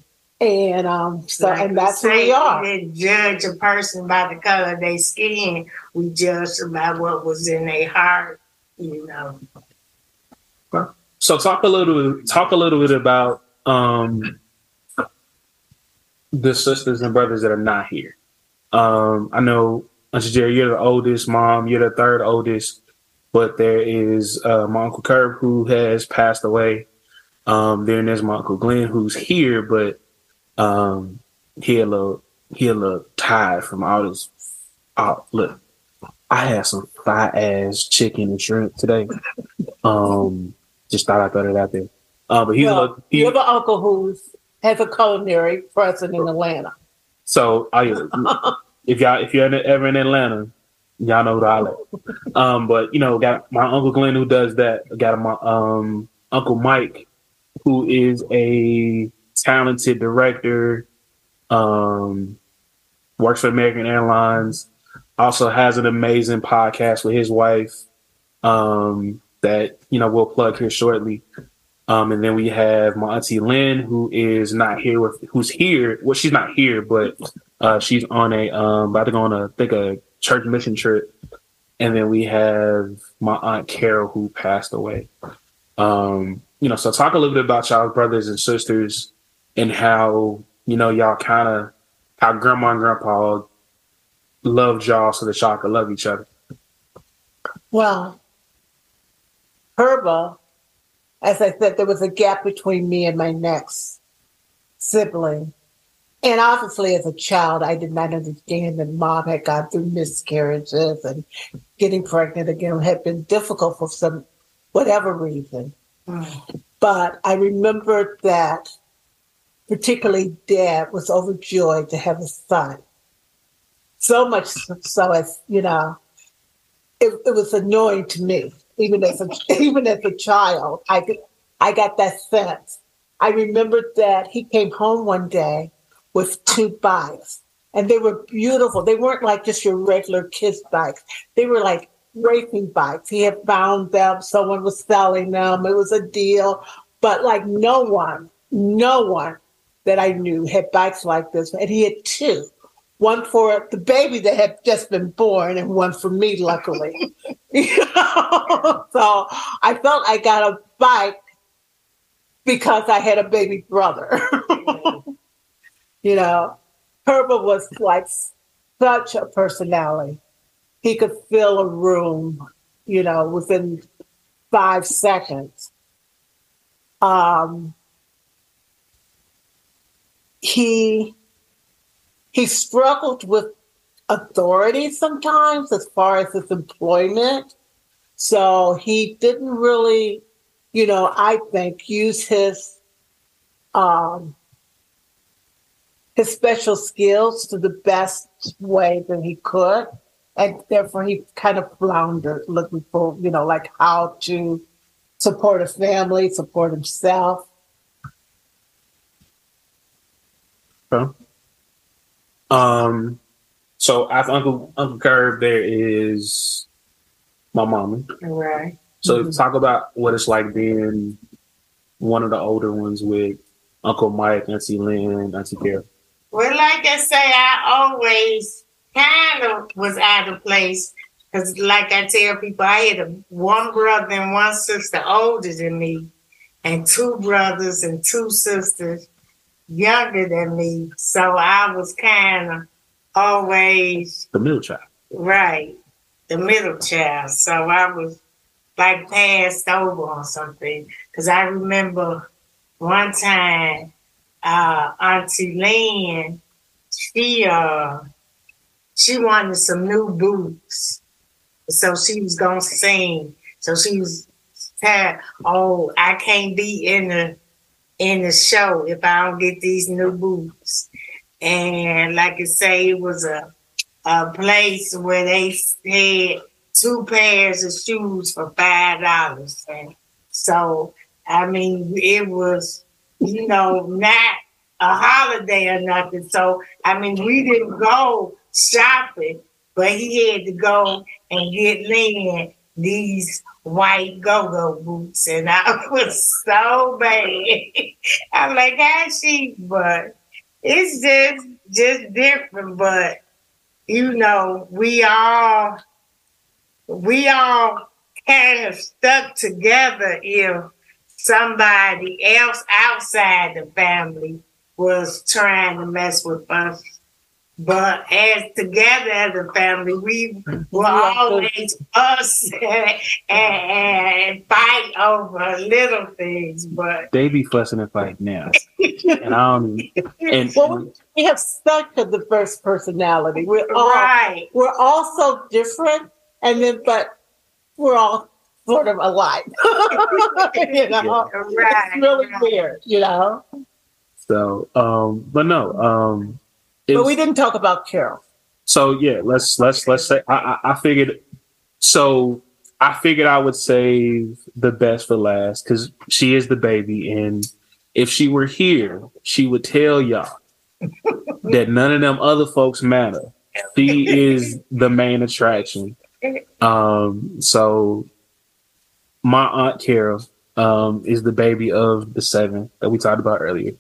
And um, so, Like and that's who say, we are. didn't judge a person by the color of their skin. We judge them by what was in their heart. You know. So talk a little talk a little bit about um the sisters and brothers that are not here. Um I know Auntie Jerry, you're the oldest, mom, you're the third oldest, but there is uh my Uncle Curb who has passed away. Um then there's my Uncle Glenn who's here, but um he a little he a little tired from all this oh, look. I had some fire ass chicken and shrimp today. Um just thought I'd throw it out there. Uh, but he's a little, he, you have an uncle who's has a culinary present in Atlanta. so I, [laughs] if y'all if you're ever in Atlanta, y'all know who to holler at. Um, but you know, got my uncle Glenn who does that. Got my um uncle Mike, who is a talented director. Um, works for American Airlines. Also has an amazing podcast with his wife. Um, that you know we'll plug here shortly. Um, and then we have my auntie Lynn, who is not here with, who's here. Well, she's not here, but uh, she's on a um, about to go on a I think a church mission trip. And then we have my aunt Carol, who passed away. Um, you know, so talk a little bit about y'all brothers and sisters and how you know y'all kind of how grandma and grandpa loved y'all so that y'all could love each other. Well, Herba, as I said, there was a gap between me and my next sibling. And obviously, as a child, I did not understand that mom had gone through miscarriages and getting pregnant again had been difficult for some whatever reason. Mm. But I remember that particularly dad was overjoyed to have a son. So much so as, you know, it, it was annoying to me, even as a [laughs] even as a child. I could, I got that sense. I remembered that he came home one day with two bikes, and they were beautiful. They weren't like just your regular kids bikes. They were like racing bikes. He had found them. Someone was selling them. It was a deal, but like no one, no one that I knew had bikes like this, and he had two one for the baby that had just been born and one for me, luckily. [laughs] [laughs] You know? so I felt I got a bike because I had a baby brother. [laughs] you know, Herbert was like such a personality. He could fill a room, you know, within five seconds. Um, he he struggled with authority sometimes as far as his employment. So he didn't really, you know, I think use his um his special skills to the best way that he could. And therefore he kind of floundered looking for, you know, like how to support a family, support himself. Okay. Um, so after Uncle Uncle Curve, there is my mama. Right. So talk about what it's like being one of the older ones with Uncle Mike, Auntie Lynn, Auntie Carol. Well, like I say, I always kind of was out of place because, like I tell people, I had a, one brother and one sister older than me, and two brothers and two sisters younger than me. So I was kind of always The middle child. right, the middle child. So I was like passed over on something because I remember one time uh, Auntie Lynn, she uh, she wanted some new boots, so she was gonna sing. So she was "Oh, I can't be in the in the show if I don't get these new boots." And like I say, it was a a place where they had two pairs of shoes for five dollars. And so, I mean, it was, you know, not a holiday or nothing. So, I mean, we didn't go shopping, but he had to go and get Lynn these white go-go boots, and I [laughs] was so bad. I'm like, how she? But it's just just different. But you know, we all we all kind of stuck together if somebody else outside the family was trying to mess with us. But as together as a family, we were always us and, and fight over little things. But [laughs] They be fussing and fighting now, and I don't. And well, we have such a diverse personality. We're all Right. we're all so different, and then but we're all sort of alike. [laughs] you know, Right, it's really right. weird. You know, so, um, but no, um, it but was- we didn't talk about Carol. So yeah, let's let's let's say I, I I figured so I figured I would save the best for last because she is the baby, and if she were here, she would tell y'all [laughs] that none of them other folks matter. She is the main attraction. Um, so my aunt Carol um is the baby of the seven that we talked about earlier.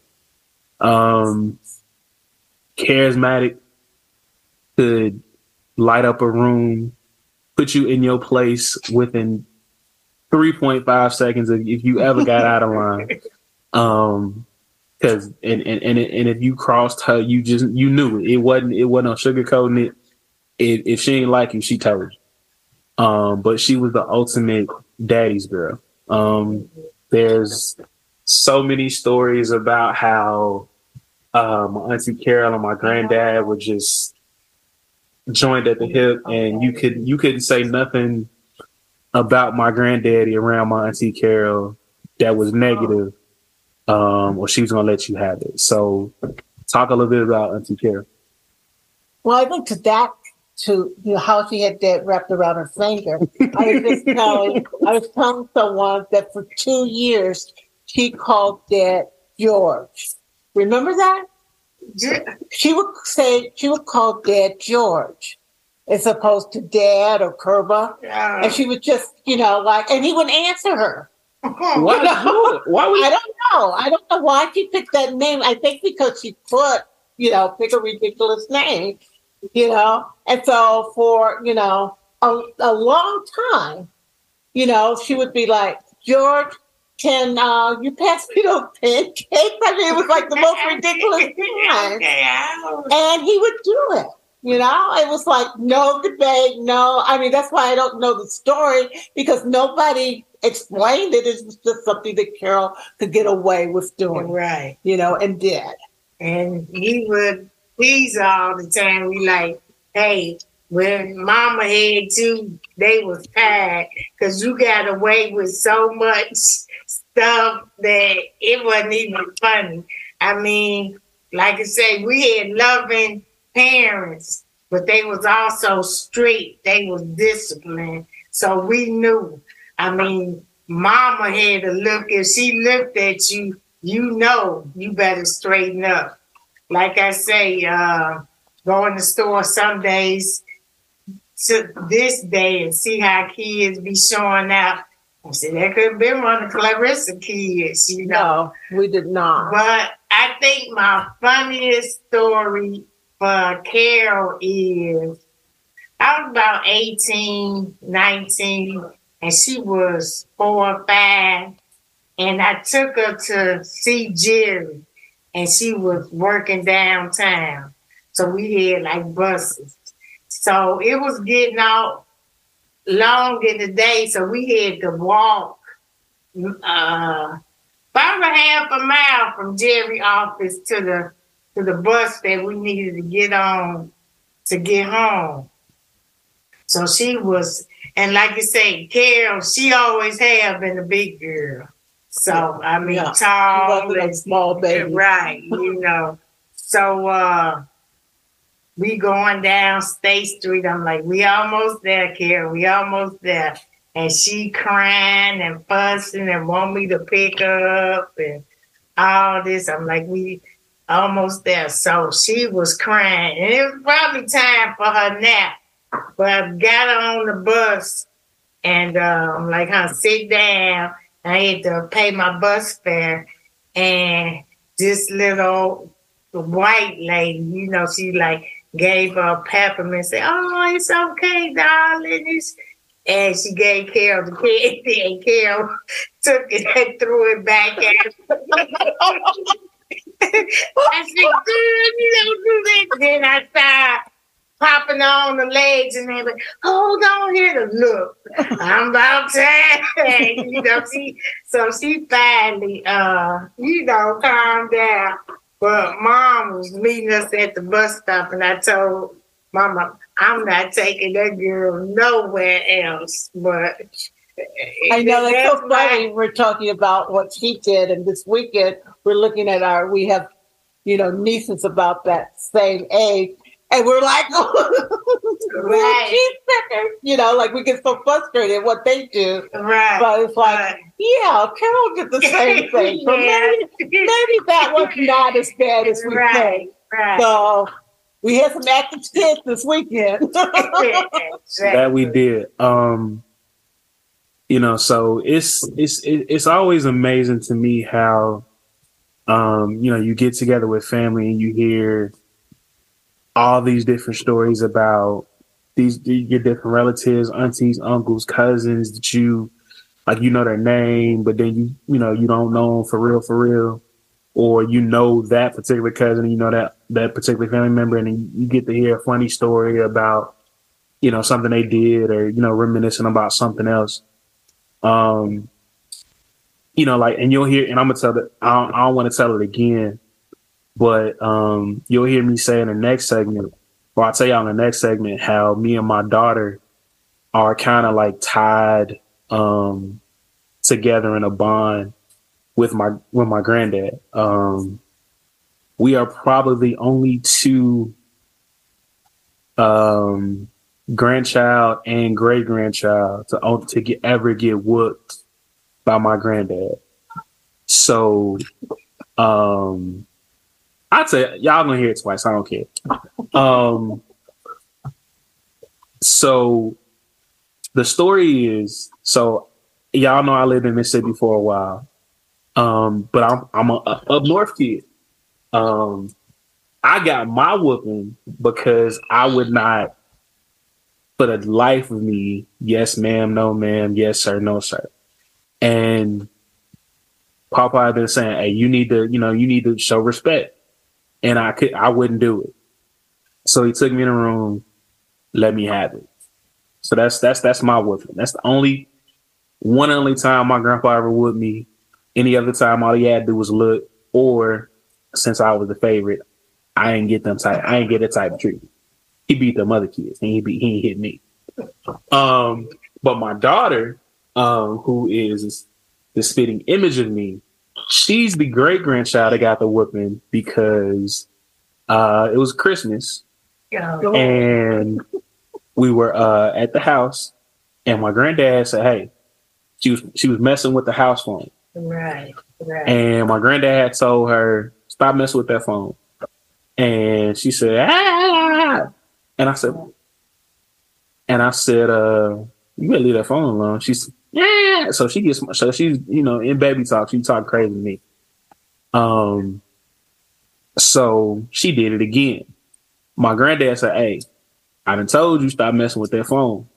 Um, charismatic, could light up a room, put you in your place within 3.5 seconds if, if you ever got out of line. [laughs] Um, cause, and, and, and, and if you crossed her, you just, you knew it. It wasn't, it wasn't on sugarcoating it. If, if she ain't like you, she told you. Um, but she was the ultimate daddy's girl. Um, there's so many stories about how, uh, my auntie Carol and my granddad were just joined at the hip, and you could you couldn't say nothing about my granddaddy around my auntie Carol that was negative, um, or she was gonna let you have it. So, talk a little bit about auntie Carol. Well, I think to that, to you know, how she had that wrapped around her finger. I was just telling, I was telling someone that for two years she called Dad George. Remember that? She would say she would call Dad George, as opposed to Dad or Kerba, Yeah. and she would just, you know, like, and he wouldn't answer her. [laughs] Why- You know? why would- I don't know. I don't know why she picked that name. I think because she put, you know, pick a ridiculous name, you know. And so for, you know, a, a long time, you know, she would be like, George, can uh, you pass me those pancakes? I mean, it was like the most [laughs] ridiculous thing. And he would do it. You know, it was like no debate, no. I mean, that's why I don't know the story because nobody explained it. It was just something that Carol could get away with doing. Right. You know, and did. And he would tease all the time. We like, hey, when mama had you, they was tired because you got away with so much stuff that it wasn't even funny. I mean, like I say, we had loving parents, but they was also strict. They was disciplined. So we knew. I mean, mama had to look, if she looked at you, you know you better straighten up. Like I say, uh, go in the store some days to this day and see how kids be showing out. I said that could have been one of the Clarissa kids, you know. No, we did not. But I think my funniest story for Carol is I was about 18, 19, and she was four or five. And I took her to see Jerry, and she was working downtown. So we had like buses. So it was getting out long in the day, so we had to walk uh, about a half a mile from Jerry office to the to the bus that we needed to get on to get home. So she was, and like you say, Carol, she always have been a big girl. So I mean, Yeah. tall She wasn't a and small baby. right? You know, so uh, we going down State Street. I'm like, we almost there, Carol. We almost there. And she crying and fussing and want me to pick up and all this. I'm like, we almost there. So she was crying. And it was probably time for her nap. But I got her on the bus and uh, I'm like, huh, sit down. I had to pay my bus fare. And this little white lady, you know, she like gave her a peppermint, said, Oh, it's okay, darling. It's and she gave Carol the candy, and Carol [laughs] took it and threw it back at her. [laughs] I said, Good, you don't do that. Then I started popping on the legs, and they went, Hold on here to look. I'm about to, you know, she, so she finally, uh, you know, calmed down. But mom was meeting us at the bus stop, and I told Mama, I'm not taking that girl nowhere else. But I know that's so that's funny. We're talking about what she did, and this weekend we're looking at our. We have, you know, nieces about that same age, and we're like, [laughs] Right. she's you know, like we get so frustrated at what they do, Right. But it's like, yeah, Carol did the same [laughs] thing. But Yeah. maybe, maybe that was not as bad as we Right, think. right. So we had some active kids this weekend. [laughs] [laughs] that we did. Um, you know, so it's it's it's always amazing to me how, um, you know, you get together with family and you hear all these different stories about these your different relatives, aunties, uncles, cousins that you like you know their name, but then you you know you don't know them for real for real, or you know that particular cousin, you know that that particular family member, and you get to hear a funny story about you know something they did, or you know reminiscing about something else. Um, you know, like, and you'll hear, and I'm gonna tell it. I don't, I don't want to tell it again, but um, you'll hear me say in the next segment, or I'll tell y'all in the next segment how me and my daughter are kind of like tied um together in a bond with my with my granddad. Um, we are probably the only two um grandchild and great grandchild to to get ever get whooped by my granddad. So um I'd say y'all gonna hear it twice. I don't care. Um so the story is so y'all know I lived in Mississippi for a while. Um, but I'm I'm a, a up north kid. Um I got my whooping because I would not for the life of me, yes ma'am, no ma'am, yes sir, no sir. And Papa had been saying, Hey, you need to, you know, you need to show respect. And I could I wouldn't do it. So he took me in a room, let me have it. So that's that's that's my whooping. That's the only one only time my grandpa ever whooped me. Any other time all he had to do was look, or since I was the favorite, I ain't get them type I ain't get that type of treatment. He beat them other kids. And he beat he hit me. Um, but my daughter, um, who is the spitting image of me, she's the great grandchild that got the whooping because uh it was Christmas and we were uh at the house and my granddad said, Hey, she was she was messing with the house phone. Right, right. And my granddad had told her, stop messing with that phone. And she said, ah. And I said, and I said, uh, you better leave that phone alone. She's, yeah. So she gets, so she's, you know, in baby talk, she talk crazy to me. Um, so she did it again. My granddad said, hey, I done told you stop messing with that phone.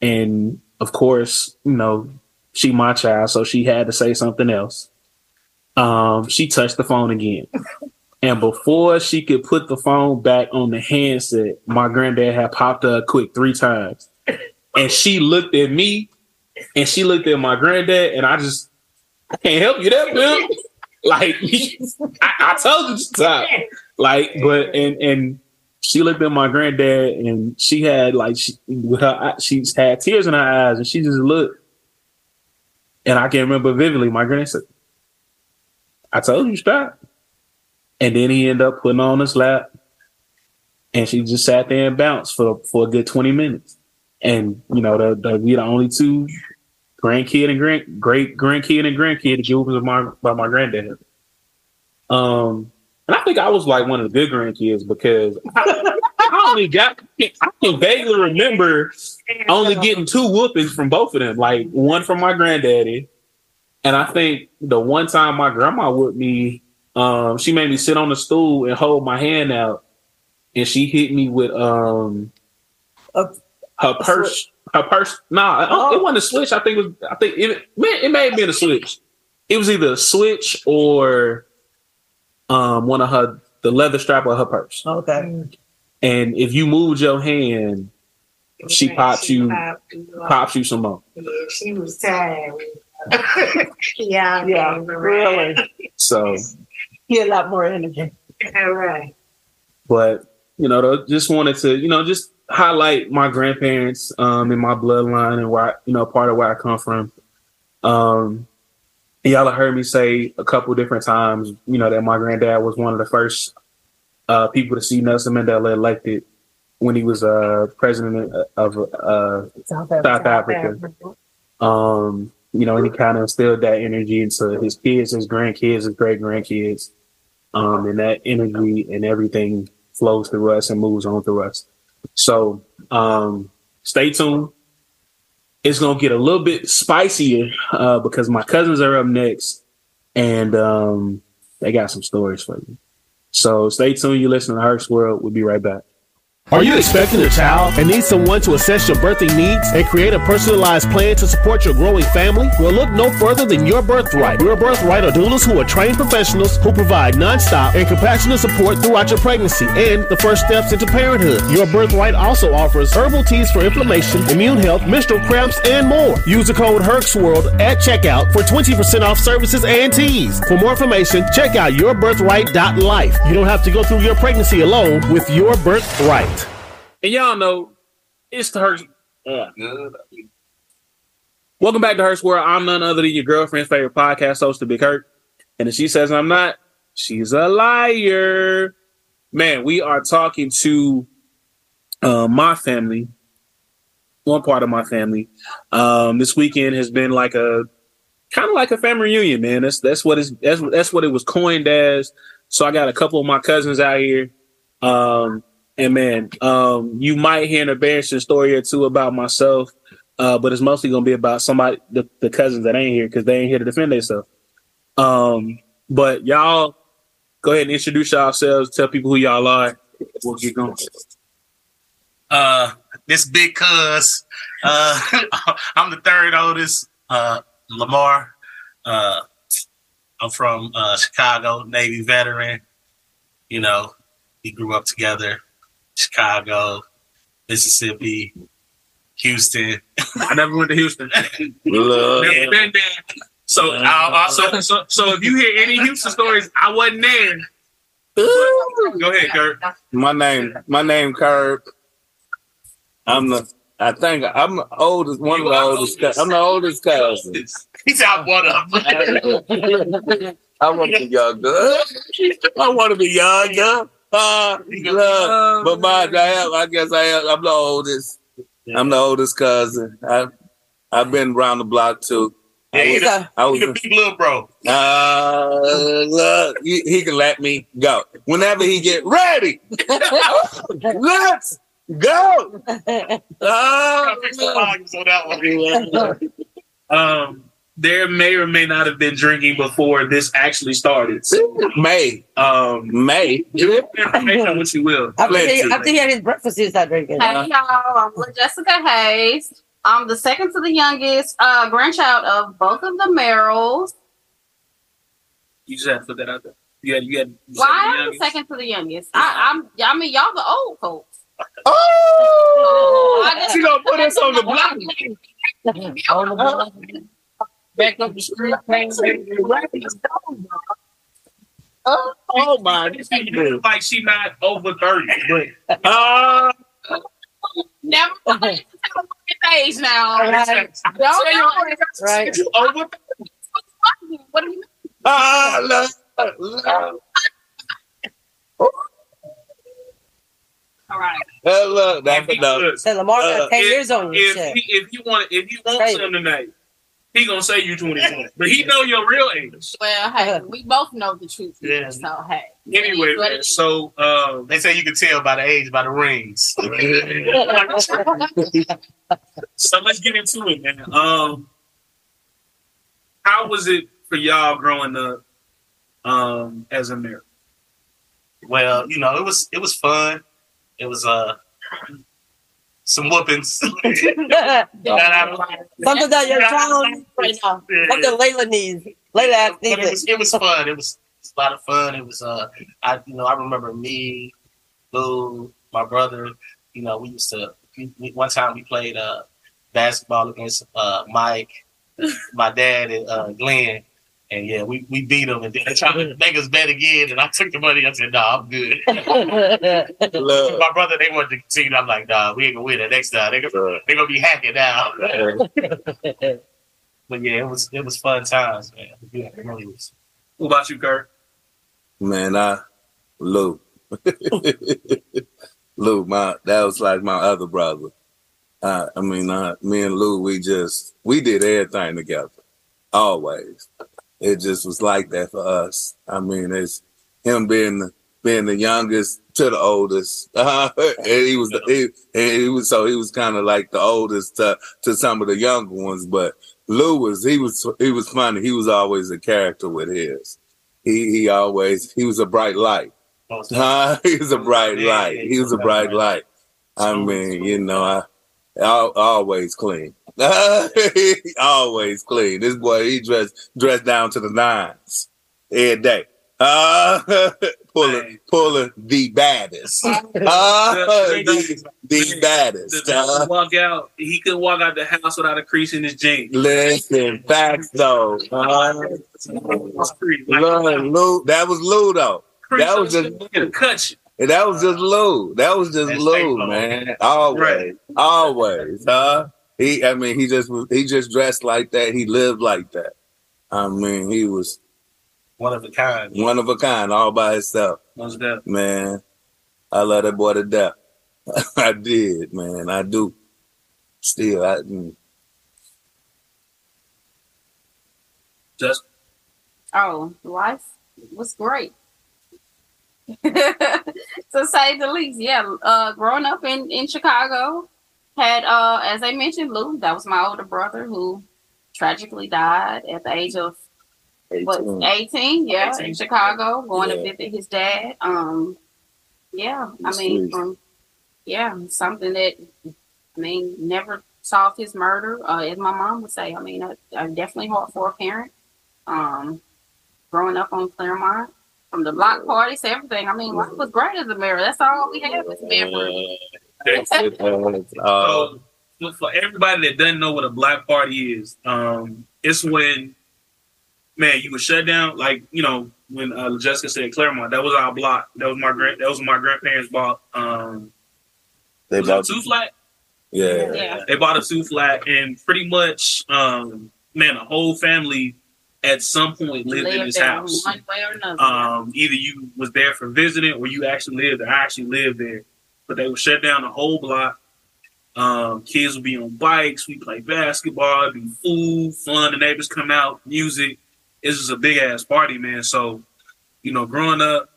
And of course, you know, she my child, so she had to say something else. Um, she touched the phone again. [laughs] And before she could put the phone back on the handset, my granddad had popped her quick three times. And she looked at me and she looked at my granddad, and I just I can't help you that, Bill. [laughs] like I, I told you to stop. Like, but and and she looked at my granddad and she had like she with her she had tears in her eyes and she just looked. And I can remember vividly my granddad said, I told you stop. And then he ended up putting on his lap and she just sat there and bounced for for a good twenty minutes. And you know, the, the we the only two grandkid and grand great grandkid and grandkid give was my by my granddad. Um, and I think I was like one of the good grandkids because I, I only got I can vaguely remember only getting two whoopings from both of them, like one from my granddaddy, and I think the one time my grandma whooped me, um, she made me sit on the stool and hold my hand out, and she hit me with um her purse. Her purse. Nah, Oh. it wasn't a switch. I think it was. I think it. Man, it may have been a switch. It was either a switch or um one of her the leather strap of her purse. Okay. And if you moved your hand, she pops you, pops you some more. Yeah, she was tired. [laughs] yeah, Yeah, really. So, He had a lot more energy. All [laughs] right. but you know, just wanted to you know just highlight my grandparents um in my bloodline and where I, you know part of where I come from. Um, y'all have heard me say a couple different times, you know, that my granddad was one of the first uh, people to see Nelson Mandela elected when he was uh, president of uh, South South Africa. Um, you know, and he kind of instilled that energy into his kids, his grandkids, his great grandkids. Um, and that energy and everything flows through us and moves on through us. So um, stay tuned. It's gonna get a little bit spicier uh, because my cousins are up next, and um, they got some stories for you. So stay tuned. You listen to Herc's World. We'll be right back. Are you expecting a child and need someone to assess your birthing needs and create a personalized plan to support your growing family? Well, look no further than Your Birthright. Your Birthright are doulas who are trained professionals who provide nonstop and compassionate support throughout your pregnancy and the first steps into parenthood. Your Birthright also offers herbal teas for inflammation, immune health, menstrual cramps, and more. Use the code HERXWORLD at checkout for 20% off services and teas. For more information, check out yourbirthright.life. You don't have to go through your pregnancy alone with Your Birthright. And y'all know it's the Herc. Welcome back to Herc's World. I'm none other than your girlfriend's favorite podcast host, the Big Herc. And if she says I'm not, she's a liar. Man, we are talking to uh, my family, one part of my family. Um, this weekend has been like a kind of like a family reunion, man. That's that's what is that's that's what it was coined as. So I got a couple of my cousins out here. Um, and man, um, you might hear an embarrassing story or two about myself, uh, but it's mostly gonna be about somebody, the, the cousins that ain't here because they ain't here to defend themselves. Um, but y'all go ahead and introduce yourselves, tell people who y'all are. We'll get going. Uh, this big cuz, uh, [laughs] I'm the third oldest, uh, Lamar. Uh, I'm from uh, Chicago, Navy veteran. You know, we grew up together. Chicago, Mississippi, Houston. I never went to Houston. Love. Never been there. So, uh, so, so, so if you hear any Houston stories, I wasn't there. Go ahead, Kurt. My name, my name, Curb. I'm the. I think I'm the oldest. One of the oldest. cou- I'm the oldest cousin. He's out one of them. I want to be younger. I want to be younger. Uh, look, but my, I, am, I guess I am. I'm the oldest. I'm the oldest cousin. I, I've been around the block too. Yeah, he the, I was he the big little bro. Uh, look, he, he can let me go whenever he get ready. [laughs] Let's go. Uh, [laughs] Um, there may or may not have been drinking before this actually started. May, um, May. Give information what you will. After he, after he had his breakfast, he started drinking. Hey y'all, I'm with Jessica Hayes. I'm the second to the youngest uh, grandchild of both of the Merrills. You just have to put that out there. You had, you had. Well, I am the second to the youngest. I, I'm. I mean, y'all the old folks. Oh, she gonna put us on the block. Back up the street, playing Oh, oh my! She looks like she not over thirty, but uh, Never mind. age now. Right. Don't know. Right. You over? What do you mean? Ah, look, look. All right. Uh, look, that's enough. So Lamar got Uh, 10 years on you. If shit. he, if you want if you want Crazy. something tonight, he gonna say you 21, but he know your real age. Well, hey, we both know the truth. Yeah. So hey. Anyway, man, so uh, They say you can tell by the age by the rings. [laughs] so let's get into it, man. Um, how was it for y'all growing up um, as a Merrill? Well, you know, it was it was fun. It was uh some whoopings. [laughs] [laughs] Something that you're trying right now. Something Layla needs. Layla has but it was needs it was fun. It was, a lot of fun. It was uh I you know I remember me, Lou, my brother. You know we used to we, we- one time we played uh basketball against uh Mike, [laughs] my dad and uh Glenn. And yeah, we, we beat them, and then they tried to make us bet again. And I took the money. I said, "Nah, I'm good." [laughs] My brother, they wanted to continue. I'm like, "Nah, we ain't gonna win that next time. They gonna, they gonna be hacking now." [laughs] but yeah, it was it was fun times, man. Yeah, it really was. What about you, Kurt? Man, I Lou. Lou, [laughs] my that was like my other brother. Uh, I mean, uh, me and Lou, we just we did everything together, always. It just was like that for us. I mean, it's him being the, being the youngest to the oldest, uh, [laughs] and he was the, he, and he was so he was kind of like the oldest to to some of the younger ones. But Lou was he was he was funny. He was always a character with his. He he always he was a bright light. Huh? [laughs] He was a bright light. He was a bright light. I mean, you know, I always clean. [laughs] always clean. This boy, he dressed dressed down to the nines every day. [laughs] Uh, pulling pulling the baddest. [laughs] Uh, the, the baddest. The- Uh, walk out. He couldn't walk out the house without a crease in his jeans. listen, facts though. Uh, Lord, Lou, that was Lou though. That was just cut you. And that was just Lou. That was just Lou, man. Always, always, huh? He, I mean, he just was. He just dressed like that. He lived like that. I mean, he was one of a kind. One of a kind, all by himself. Most definitely. Man, I love that boy to death. [laughs] I did, man. I do. Still, I. mm. Just Oh, life was great. [laughs] to say the least, yeah. Uh, growing up in in Chicago, had uh, as I mentioned, Lou. That was my older brother who tragically died at the age of what 18. 18 yeah 18. in chicago going to visit his dad um yeah i mean um, yeah something that i mean never solved his murder uh as my mom would say i mean I, definitely hard for a parent um growing up on claremont from the block parties to everything i mean life was great as a Merrill that's all we had was memories [laughs] Uh, So, for everybody that doesn't know what a black party is, um, it's when, man, you would shut down. Like you know, when uh, Jessica said Claremont, that was our block. That was my grand. That was my grandparents bought. Um, they was it bought two flat. Yeah. Yeah. They bought a two flat, and pretty much, um, man, a whole family at some point lived in Lived there house. one way or another Um, either you was there for visiting or you actually lived there. I actually lived there. But they would shut down the whole block. Um, kids would be on bikes, we play basketball, it'd be food, fun, the neighbors come out, music. It's just a big ass party, man. So, you know, growing up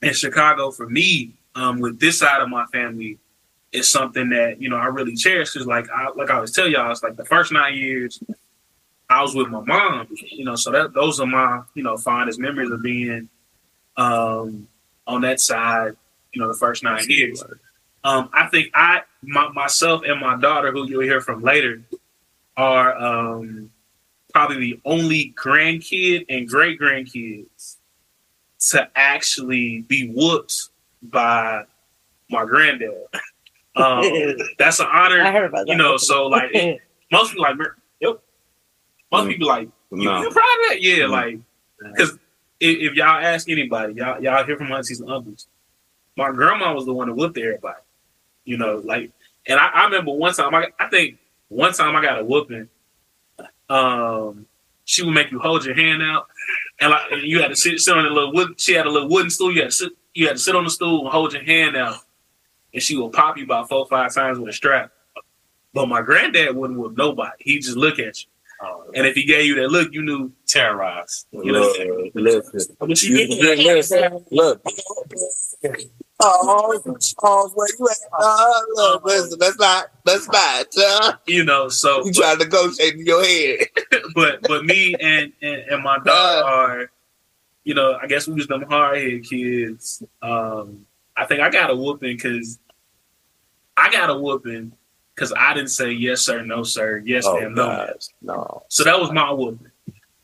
in Chicago for me, um, with this side of my family, is something that, you know, I really cherish. Cause like I like I always tell y'all, it's like the first nine years I was with my mom, you know, so that those are my, you know, fondest memories of being um on that side, you know, the first nine years. Um, I think I my, myself and my daughter, who you'll hear from later, are um probably the only grandkid and great grandkids to actually be whooped by my granddad. [laughs] Um, that's an honor. I heard about You know, so like [laughs] it- most people like, Most people like, you, No. you proud of that? Yeah, like, because if, if y'all ask anybody, y'all y'all hear from aunties and uncles. My grandma was the one that whooped everybody. You know, like, and I, I remember one time. I, I think one time I got a whooping. Um, she would make you hold your hand out, and like and you had to sit sit on a little wood. She had a little wooden stool. You had to sit. You had to sit on the stool and hold your hand out. and she would pop you about four or five times with a strap. But my granddad wouldn't whip nobody. He'd just look at you. And if he gave you that look, you knew terrorized. You know, Look, listen. But you You- get- listen, Look. Oh, oh, where you at? Uh, look, listen, that's not, that's not. Uh, you know, so you trying to negotiate in your head. [laughs] but but me and, and and my daughter are, you know, I guess we was them hard head kids. Um, I think I got a whooping because I got a whooping because I didn't say yes sir, no sir, yes Oh, ma'am, no God, ma'am. No. So that was my whooping.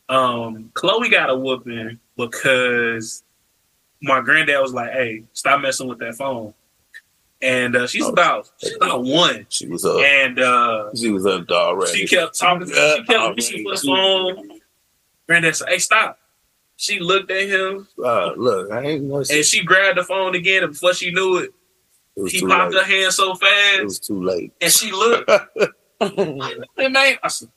Um, Chloe got a whooping because my granddad was like, "Hey, stop messing with that phone." And uh, she's about she's about one. She was up. And uh, She was up already. she kept talking. She kept reaching for the phone. Granddad said, "Hey, stop." She looked at him Uh, look, I ain't no and she grabbed the phone again. And before she knew it, It was he popped late. her hand so fast. It was too late. and she looked. [laughs] Hey, man, I said,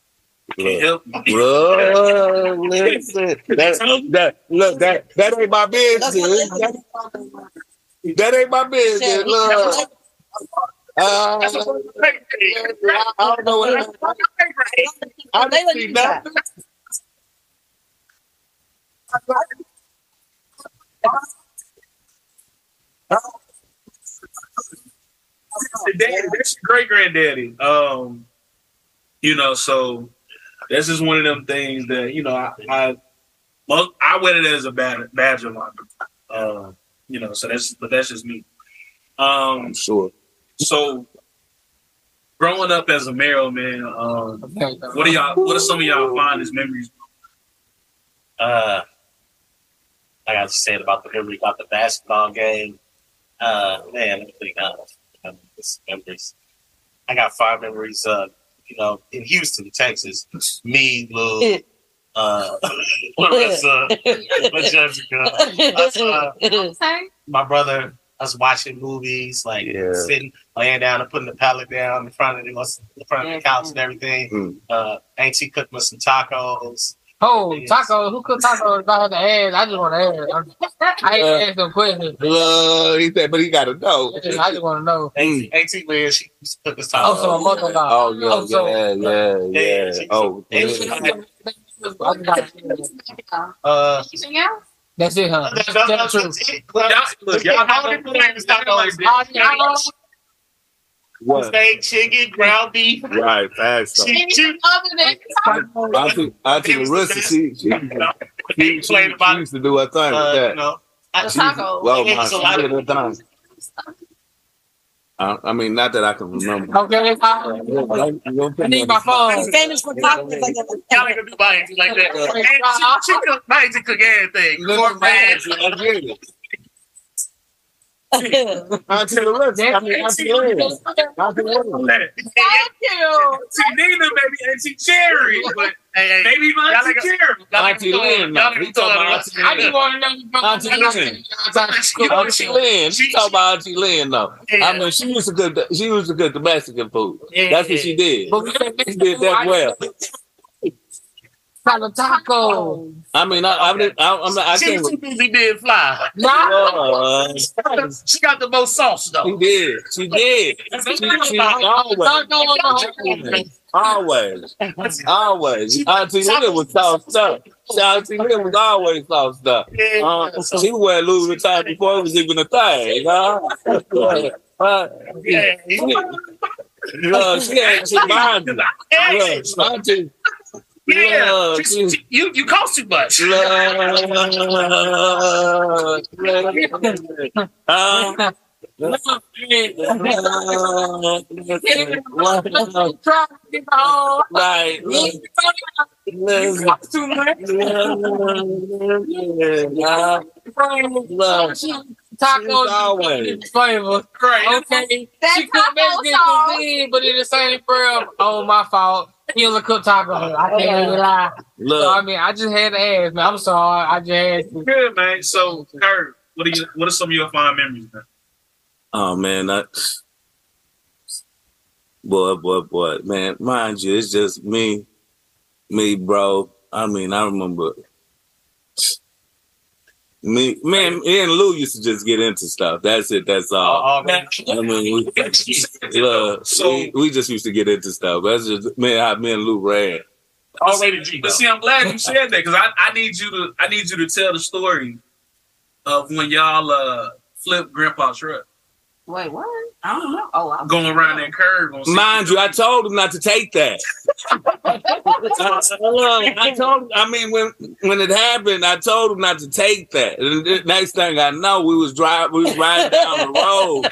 I can't help you. Look, listen. [laughs] That, that, look, that, that ain't my business. That, that ain't my business. Look. Uh, I don't know what I didn't see nothing. Daddy, that's your great granddaddy. Um, you know, so this is one of them things that you know I I, well, I wear it as a bad badge of honor. Uh, you know, so that's but that's just me. Um, sure. So, growing up as a mailman, um, what are y'all? What are some of y'all fondest memories? Uh, like I said about the memory about the basketball game. Uh, man, let me think now. This memories. I got five memories. Uh, you know, in Houston, Texas, me, Lou, uh, Larissa, Jessica, us, uh, [laughs] my brother, us watching movies, like Yeah. sitting, laying down and putting the pallet down in front of the, in front of the couch and everything. Mm. Uh, Auntie cooked me some tacos. Oh, taco. Who cooked tacos about the ass? I just want to ask. I ain't ask no questions. Look, he said, but he got to know. I just want to know. Auntie, Auntie Liz, she used to cook us Oh, so my mother-in-law. Oh, yeah, Oh, so- yeah, yeah, yeah. Oh, yeah. she- I just got- Uh, Anything else? That's it, huh? That's- Tell the that's- truth. that's it. Well, look, y'all how many flavors tacos? Oh, yeah. What? Steak, chicken, ground beef. Right, fast. so. She, she, Auntie, Auntie Larissa, she, she, she, she, she used to do her thing with uh, that. you know, I, She used to- Well, It my, was a lot of thing. I, I mean, not that I can remember. Okay, I I need my phone. famous for tacos like Y'all ain't gonna do my like that. And she, she cook, my auntie cook everything. Pork. I get it. Auntie Larissa, I mean, Auntie Larissa. Auntie Larissa. Thank you. See, Nina, maybe Auntie Cherry, but maybe my Y'all Auntie ain't Cherry. Auntie Lynn, no. We talking about Auntie I just Lynn. want to know. Auntie Lynn. Auntie Lynn. She talking about Auntie Lynn, though. I mean, she used to cook. the- She used to cook the Mexican food. Yeah, That's what yeah. she did. But we can't She did that well. Taco taco. I mean, I, I, didn't- I, I'm not, I She can't. was too busy being fly. Uh, She got the most sauce though. she did. She did. She, she always, always, always. Auntie Lynn was soft stuff. Auntie Lynn was always soft stuff. Uh, she would wear Louis Vuitton before it was even a thing. You know? [laughs] Uh, Yeah. Look, she had she mind you. Look, Auntie. Yeah, Look, she- she- you you cost too much. Uh, right. Too much. Tacos always. flavor. Right. Okay. That she cooked taco Mexican sauce. cuisine, but it the same for um, Oh, my fault. He only cooked tacos. I can't even lie. Look. So I mean, I just had to ask, man. I'm sorry. I just had to. Good man. So, Kurt, what are you? What are some of your fond memories, man? Oh man, that boy, boy, boy, man. Mind you, it's just me, me, bro. I mean, I remember Me, man, me and Lou used to just get into stuff. That's it. That's all. [laughs] I mean, we, [laughs] look, we, we just used to get into stuff. That's just man, how me and Lou ran. Already G. But see, I'm glad you said that because I, I need you to I need you to tell the story of when y'all uh flipped Grandpa's truck Wait, what? I don't know. Oh, I'm going around that curve. On Mind you, I told him not to take that. [laughs] I, I told, I mean, when when it happened, I told him not to take that. And the next thing I know, we was driving, we was riding down the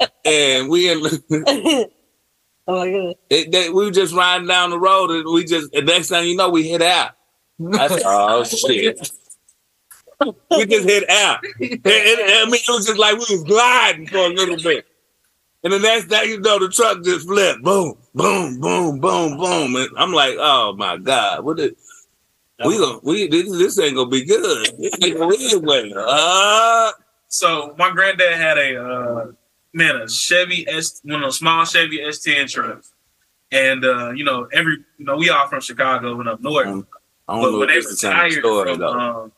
road, and we in. [laughs] [laughs] Oh my god. It, they, we were just riding down the road, and we just. The next thing you know, we hit out. I said, "Oh shit." We just hit out. And- and- I mean, it was just like we was gliding for a little bit. And the next thing you know, the truck just flipped. Boom, boom, boom, boom, boom. And I'm like, oh my God, what is we gonna we this, this ain't gonna be good. This ain't gonna be anywhere. Uh, So my granddad had a uh, man a Chevy S one of those small Chevy S10 trucks, and uh, you know every you know we all from Chicago and up north. I don't but know when they the retired story from, um,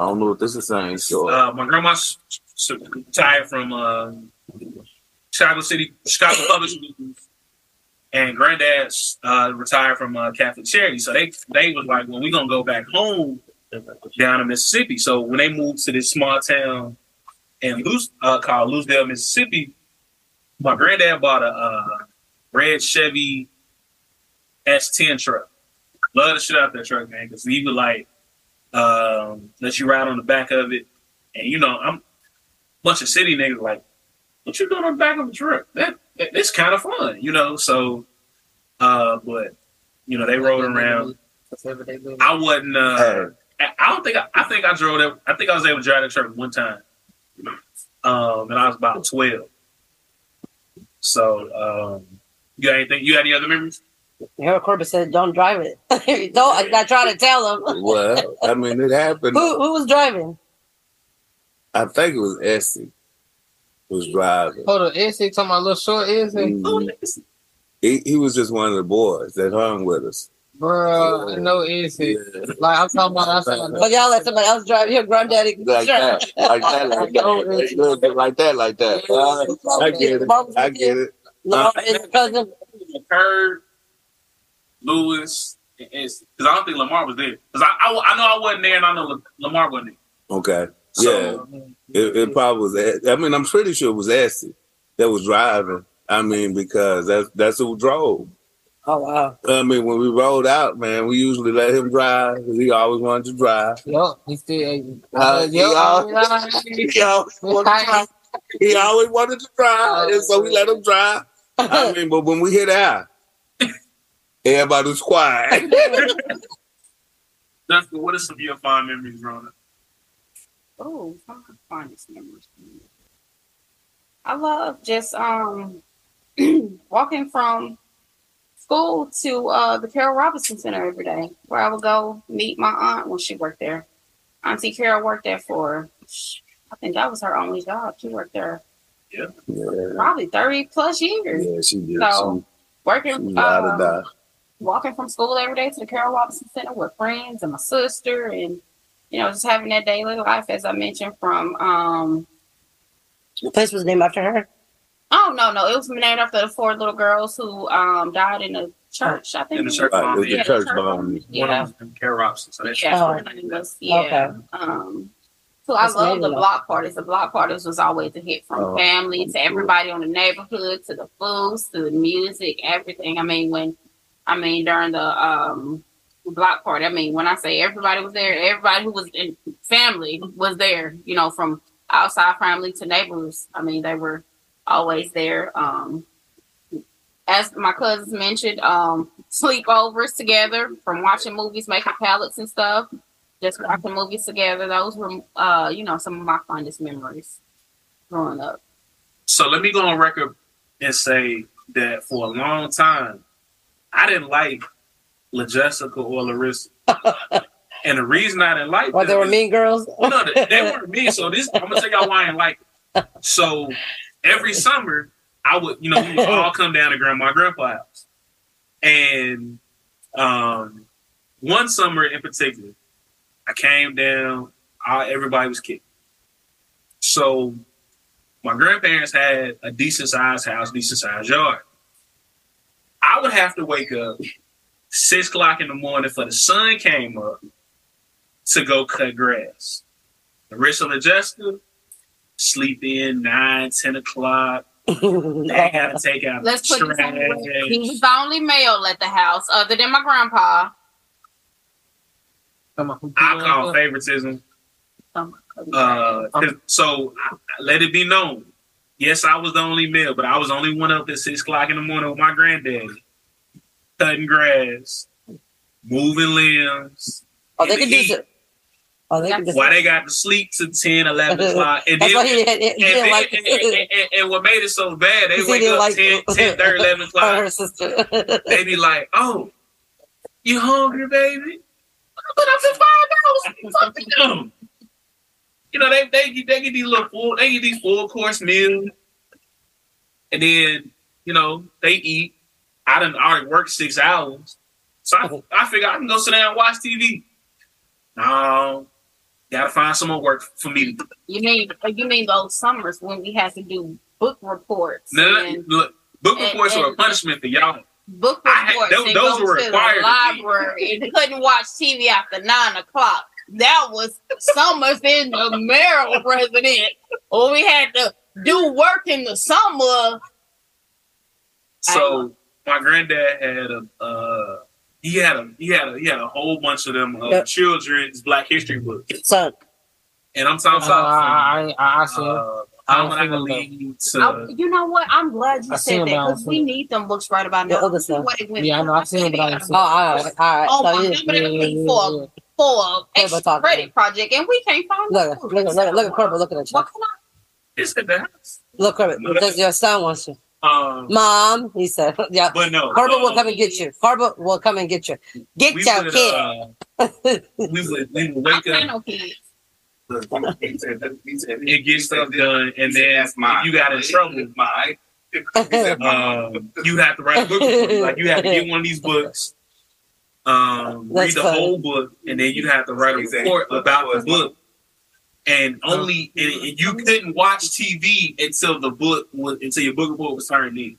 I don't know what this is saying. So uh, my grandma s- s- retired from uh, Chicago City Chicago Public Schools, and granddad's uh, retired from uh, Catholic Charity. So they they was like, well, we gonna go back home down in Mississippi. So when they moved to this small town in Luce, uh, called Lucedale, Mississippi, my granddad bought a uh, red Chevy S10 truck. Love the shit out that truck, man, because he would like um, let you ride on the back of it, and you know, I'm a bunch of city niggas like, what you doing on the back of the truck? That, that it's kind of fun, you know. So, uh, but you know, they rode around. I wasn't. Uh, I- I don't think. I, I think I drove that. I think I was able to drive that truck one time, um, and I was about twelve. So, um, you got anything? You got any other memories? Harold Corbett said, "Don't drive it." [laughs] don't. I, I try to tell him. well, I mean, it happened. who who was driving? I think it was Essie was driving. Hold on, Essie talking about little short Essie. Mhm. He, he was just one of the boys that hung with us. Bro, no know Essie. Like I'm talking about. I'm talking But y'all let somebody else drive your granddaddy. Like that, like that, like that, a [laughs] little bit like that, like that. Uh, I get it. I get it. Lamar and your cousin. Kurt, Lewis, because I don't think Lamar was there. Because I, I, I know I wasn't there, and I know La- Lamar wasn't there. Okay. So- yeah. It, it probably was. I mean, I'm pretty sure it was Essie that was driving. I mean, because that's that's who drove. Oh wow. I mean, when we rolled out, man, we usually let him drive because he always wanted to drive. Yup, he still. Uh, he, yup, always, he always wanted to [laughs] drive. He always wanted to drive, and so we let him drive. I [laughs] mean, but when we hit out, everybody was [laughs] quiet. That's what are some of your fond memories growing up? Oh, some fondest memories. I love just um [clears throat] walking from school to uh the Carol Robinson Center every day, where I would go meet my aunt when she worked there. Auntie Carol worked there for, I think that was her only job. She worked there Yeah. probably thirty plus years. Yeah, she did. So she, working, she ride or um, die. Walking from school every day to the Carol Robinson Center with friends and my sister and you know, just having that daily life as I mentioned from um The place was named after her. oh no no, it was named after the four little girls who um died in the church, I think. In the church Right, bomb. the Yeah, church church bomb. Yeah. One of them, Carol Robinson. So that's Yeah, Oh. her name was- yeah. Okay. Um, so I love the amazing, block parties. The block parties was always a hit from Oh. family to everybody on the neighborhood to the foods to the music, everything. I mean, when I mean during the um block party, I mean when I say everybody was there, everybody who was in family was there. You know, from outside family to neighbors. I mean, they were always there. Um, as my cousins mentioned, um, sleepovers together from watching movies, making palettes and stuff just watching movies together. Those were, uh, you know, some of my fondest memories growing up. So let me go on record and say that for a long time, I didn't like La Jessica or Larissa. [laughs] and the reason I didn't like Or they were is- mean girls. Well, no, they, they weren't mean. So this, [laughs] I'm gonna tell y'all why I didn't like. It. So every summer, I would, you know, we would all come down to grandma and grandpa house, and um, one summer in particular, I came down I, everybody was kidding. So my grandparents had a decent sized house, decent sized yard. I would have to wake up six o'clock in the morning for the sun came up to go cut grass. The rest of the Jessica sleep in nine, ten o'clock. [laughs] they gotta take out Let's the put this on the trash. record. He was the only male at the house, other than my grandpa. I call favoritism. Uh, 'cause- so I, let it be known. Yes, I was the only male, but I was only one up at six o'clock in the morning with my granddaddy, cutting grass, moving limbs. Oh, they can the do so. Oh, they Why they got to sleep to 10, 11 o'clock. And [laughs] then, he- he- he and, like- and, and- and- and what made it so bad, they wake up like- 10, [laughs] 10 30, 11 o'clock. her sister. They be [laughs] like, oh, you hungry, baby? But I'm for five dollars. Fuck them. You know, they they get they get these little full they get these full course meals, and then you know they eat. I done already worked six hours, so I, I figure I can go sit down and watch TV. No, gotta find some more work for me. You mean uh, you mean those summers when we had to do book reports Now, and look, book and- reports were a punishment for y'all. book I had- reports those- those were required the library and couldn't watch TV after nine o'clock. That was summers in the Maryland president. Or we had to do work in the summer. So my granddad had a uh he had a he had a he had a whole bunch of them uh, Yep. children's Black History books. Son. And I'm talking Uh, I, I, I see uh, I when I seen can them, lead I- to you know what? I'm glad you I said that because we need them books right about The now. other stuff. what it went Yeah, I know. I've seen them, but I didn't see Oh, all right, all right. Oh so my yeah, God, yeah, yeah, yeah, yeah, for yeah. for Hey, extra but credit project, and we can't find Look, look, look, look, look at Corbett, look at that. What can I? it's at the house. Look, Corbett, because your son wants you. Um Mom, he said, [laughs] yeah. but no Corbett will um, come and get you. Corbett will come and get you. Get we your would, kid. uh, [laughs] we would we would I wake plan up no kids. and get stuff done and then if you got in trouble [laughs] um, you have to write a book like you have to get one of these books um, read the funny. whole book and then you have to write a report about the book and only and, and you couldn't watch TV until the book was until your book report was turned in.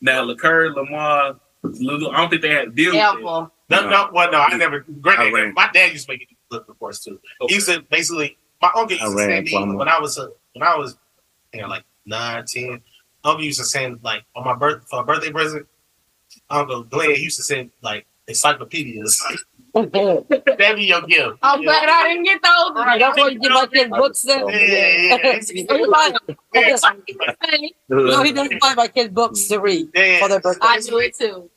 Now, Leclerc, Lamar, Lulu, I don't think they had to deal with it. No, no, well, no, I never. Granted, my dad used to make you do book reports too. He used to basically. My uncle used I to ran send me when I was a, when I was, you know, like nine, ten. Uncle used to send like on my birth for a birthday present. Uncle Glenn used to send like encyclopedias. That'd be your gift. I'm glad I didn't get those. That's why you get my kid books then. Yeah, yeah, yeah. [laughs] [laughs] no, he doesn't buy my kid books to read for their birthday. I do it too.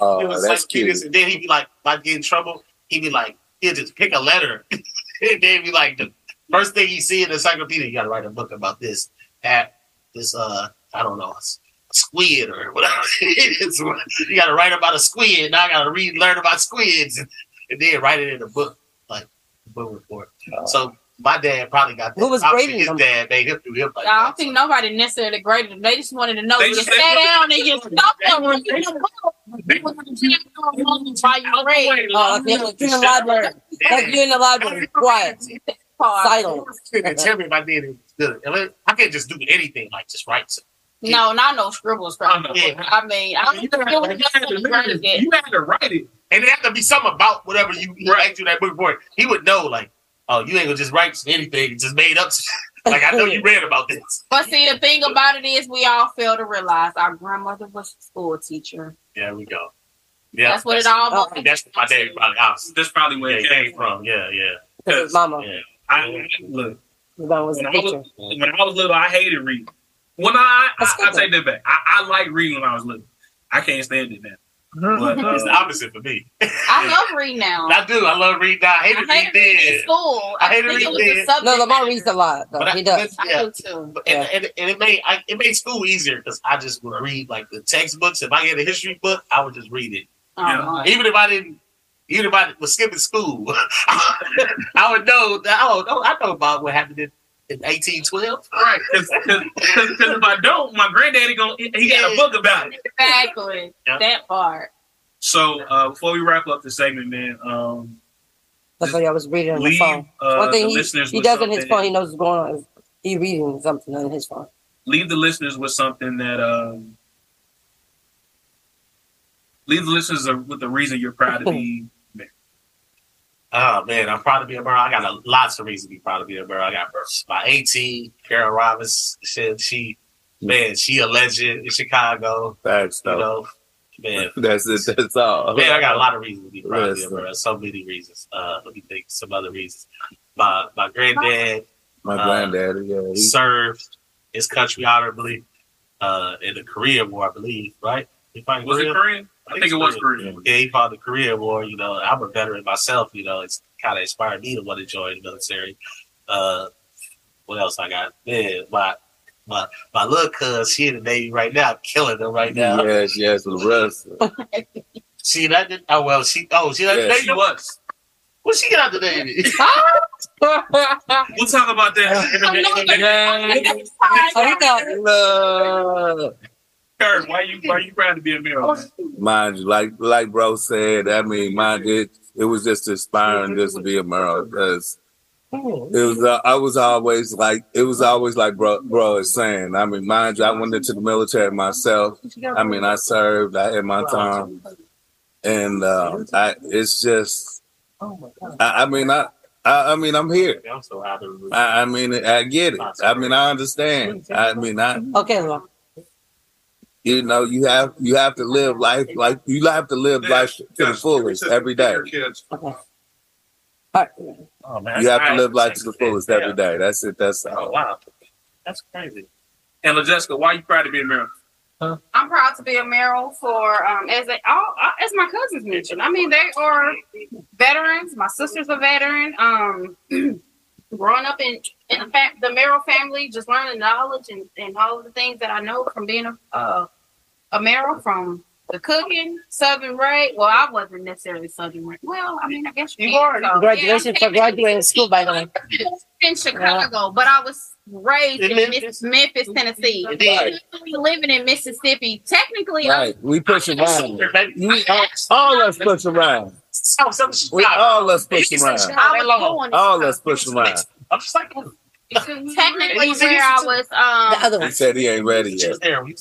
Oh, it was that's like cute. And then he'd be like, if I get in trouble, he'd be like, he'd just pick a letter. [laughs] and then he'd be like, the first thing you see in the encyclopedia, you got to write a book about this, at this, uh, I don't know, a s- squid or whatever. [laughs] You got to write about a squid. Now I got to read, learn about squids, and, and then write it in a book, like a book report. Uh, so my dad probably got that. Who was Obviously, grading his them? dad made him do him like I don't think nobody necessarily graded them. They just wanted to know They you just- sat down and you stopped them oh, when you while you read. Oh, like you're in the library. Like you're in the library. Quiet. Silent. And tell me if I did it good. I I can't just do anything like just write. something. No, not no scribbles. probably. Oh, I mean, I don't You think it was necessarily. You had to write it, and it had to be something about whatever you write to that book report. He would know, like, oh, you ain't gonna just write anything, just made up. [laughs] like I know you read about this. But see, the thing about it is, we all fail to realize our grandmother was a school teacher. There we go. Yeah, That's what it all That's, that's my dad probably house. That's probably where it came from. Yeah, yeah. Because mama. Yeah. I look. His was When a I teacher. was, when I was little, I hated reading. When I, I, I take that back. I, I like reading when I was little. I can't stand it now. But, uh, it's the opposite for me. I love reading now. I do. I love reading. I hated I reading hate reading in then. school. I hated think it reading was a then. subject No, Lamar reads a lot, though. But I- He does. but- I do too. But- And, and, and it made I, it made school easier because I just would read like the textbooks. If I had a history book, I would just read it. Uh-huh. Even if I didn't, even if I was skipping school, [laughs] I would know that. Oh, no, I know about what happened in, in eighteen twelve. Right, because if I don't, my granddaddy gonna he got a book about it. Exactly. Yeah. That part. So uh, before we wrap up the segment, man, um, That's why I was reading on the phone. uh, One thing the he, listeners he does on his phone, he knows what's going on. He reading something on his phone. leave the listeners with something that um leave the listeners with the reason you're proud to be [laughs] Oh man, I'm proud to be a Burrow. I got a, lots of reasons to be proud to be a Burrow. I got my AT, Carol Robbins. Shit, she, man, she a legend in Chicago. Facts, You know, man. [laughs] That's it. That's all. Man, I got a lot of reasons to be proud to be a Listen. Burrow. So many reasons. Uh, let me think some other reasons. My my granddad, My uh, granddaddy, yeah. he- served his country honorably uh, in the Korean War, I believe. Right? He fought in Was it Korea? Korean? I think it was Korea. Yeah, he fought the Korean War. You know, I'm a veteran myself. You know, it's kind of inspired me to want to join the military. Uh, what else I got? Man, my my my little cuz, she in the Navy right now, killing them right now. Yes, yes, the rest. [laughs] See that? Did, oh well, she oh she Yeah, Navy. she was. When she get out the Navy? [laughs] we'll talk about that. [laughs] Kurt, why you why you proud to be a male? Mind you, like like bro said, I mean, mind it, it was just inspiring just to be a Merrill because it was. Uh, I was always like, it was always like bro, bro is saying. I mean, mind you, I went into the military myself. I mean, I served. I had my time, and uh, I. It's just. I, I mean, I. I, I mean, I'm here. I'm so happy. I, I mean, I get it. I mean, I understand. I mean, I. Okay, well, You know, you have you have to live life like you have to live life to the fullest every day. Oh man, You have to live life to the fullest every day. That's it. That's Oh all. wow, that's crazy. And LaJessica, why are you proud to be a male? I'm proud to be a Merrill for um as they all uh, as my cousins mentioned. I mean, they are veterans. My sister's a veteran. Um, [clears throat] growing up in in the, fa- the Merrill family, just learning knowledge and, and all of the things that I know from being a uh, a Merrill from the cooking, Southern Ray. Well, I wasn't necessarily Southern Ray. Well, I mean, I guess you are. So, graduation yeah, for graduating school, by the way. [laughs] in Chicago, but I was raised In in, Memphis, Memphis, Tennessee. Right. Living in Mississippi. Technically, Right. We push around. You, all us push around. We all us push around. I All us push around. I'm just like, technically where I was um the other one. He said he ain't ready yet.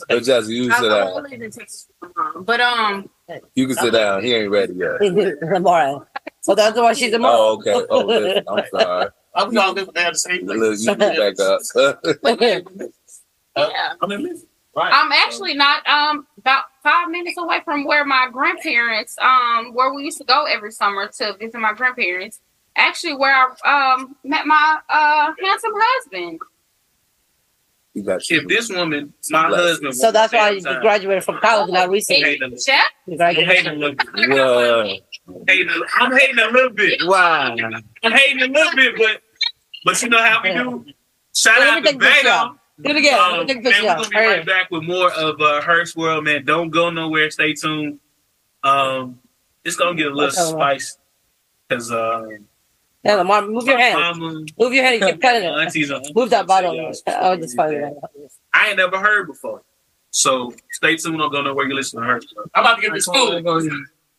But just you sit I down. lived in Texas. But um You can sit down. He ain't ready yet. Tomorrow. So that's why she's a mom. Oh, okay. Oh, listen, I'm [laughs] sorry. I'm gonna live there the same Look, you get back up. [laughs] yeah. I'm in Right. I'm actually not um about five minutes away from where my grandparents um where we used to go every summer to visit my grandparents. Actually, where I um met my uh handsome husband. You got If this woman, my husband, So that's why you graduated from college not recently. Jeff? You I'm hating a little bit. Whoa. Hating a- I'm hating a little bit. Wow. I'm hating a little bit, but but you know how we do. Shout Let out to take this Vega. Do it again. Um, take this man, we're gonna be right back with more of uh, Herc's World, man. Don't go nowhere. Stay tuned. Um, it's gonna get a little Okay, spice because um, Yeah, Lamar, move your hand. mama, Move your hand. You keep cutting it. [laughs] aunties, and Move that bottle. Yeah. Oh, just find it. I ain't never heard before. So stay tuned. i don't go nowhere. You listen to her. I'm about to get this food.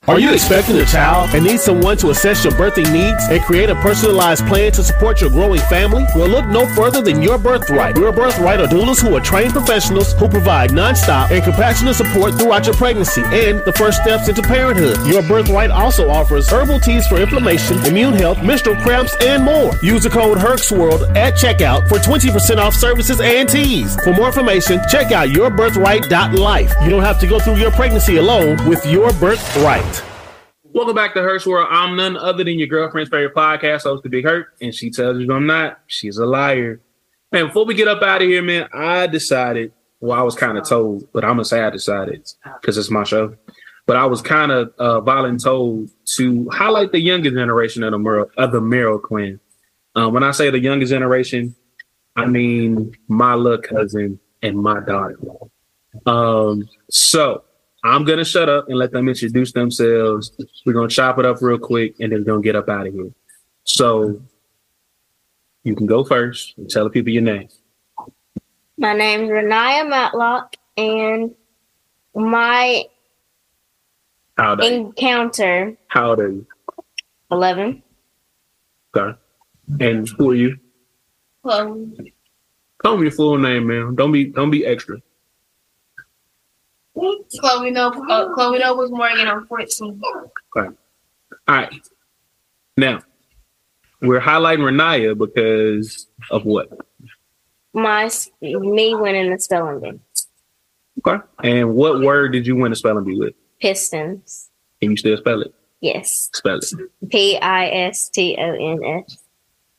Are you expecting a child and need someone to assess your birthing needs and create a personalized plan to support your growing family? Well, look no further than Your Birthright. Your Birthright are doulas who are trained professionals who provide nonstop and compassionate support throughout your pregnancy and the first steps into parenthood. Your Birthright also offers herbal teas for inflammation, immune health, menstrual cramps, and more. Use the code HERXWORLD at checkout for 20% off services and teas. For more information, check out yourbirthright.life. You don't have to go through your pregnancy alone with Your Birthright. Welcome back to Herc's World. I'm none other than your girlfriend's favorite podcast host, The Big Herc, and she tells you I'm not. She's a liar. Man, before we get up out of here, man, I decided. Well, I was kind of told, but I'm gonna say I decided because it's my show. But I was kind of uh, voluntold to highlight the younger generation of the Merle, of the Merrill clan. Um, when I say the younger generation, I mean my little cousin and my daughter. Um, so I'm gonna shut up and let them introduce themselves. We're gonna chop it up real quick and then we're gonna get up out of here. So you can go first and tell the people your name. My name's Renaya Matlock, and my How old encounter How old are you? 11. Okay. And who are you? Chloe. Tell me your full name, man. Don't be don't be extra. Chloe No. Uh, Chloe Nobles Morgan. I'm 14. Okay. All right. Now, we're highlighting Renaya because of what? My s- me winning the spelling bee. Okay. And what word did you win the spelling bee with? Pistons. Can you still spell it? Yes. Spell it. P I S T O N S.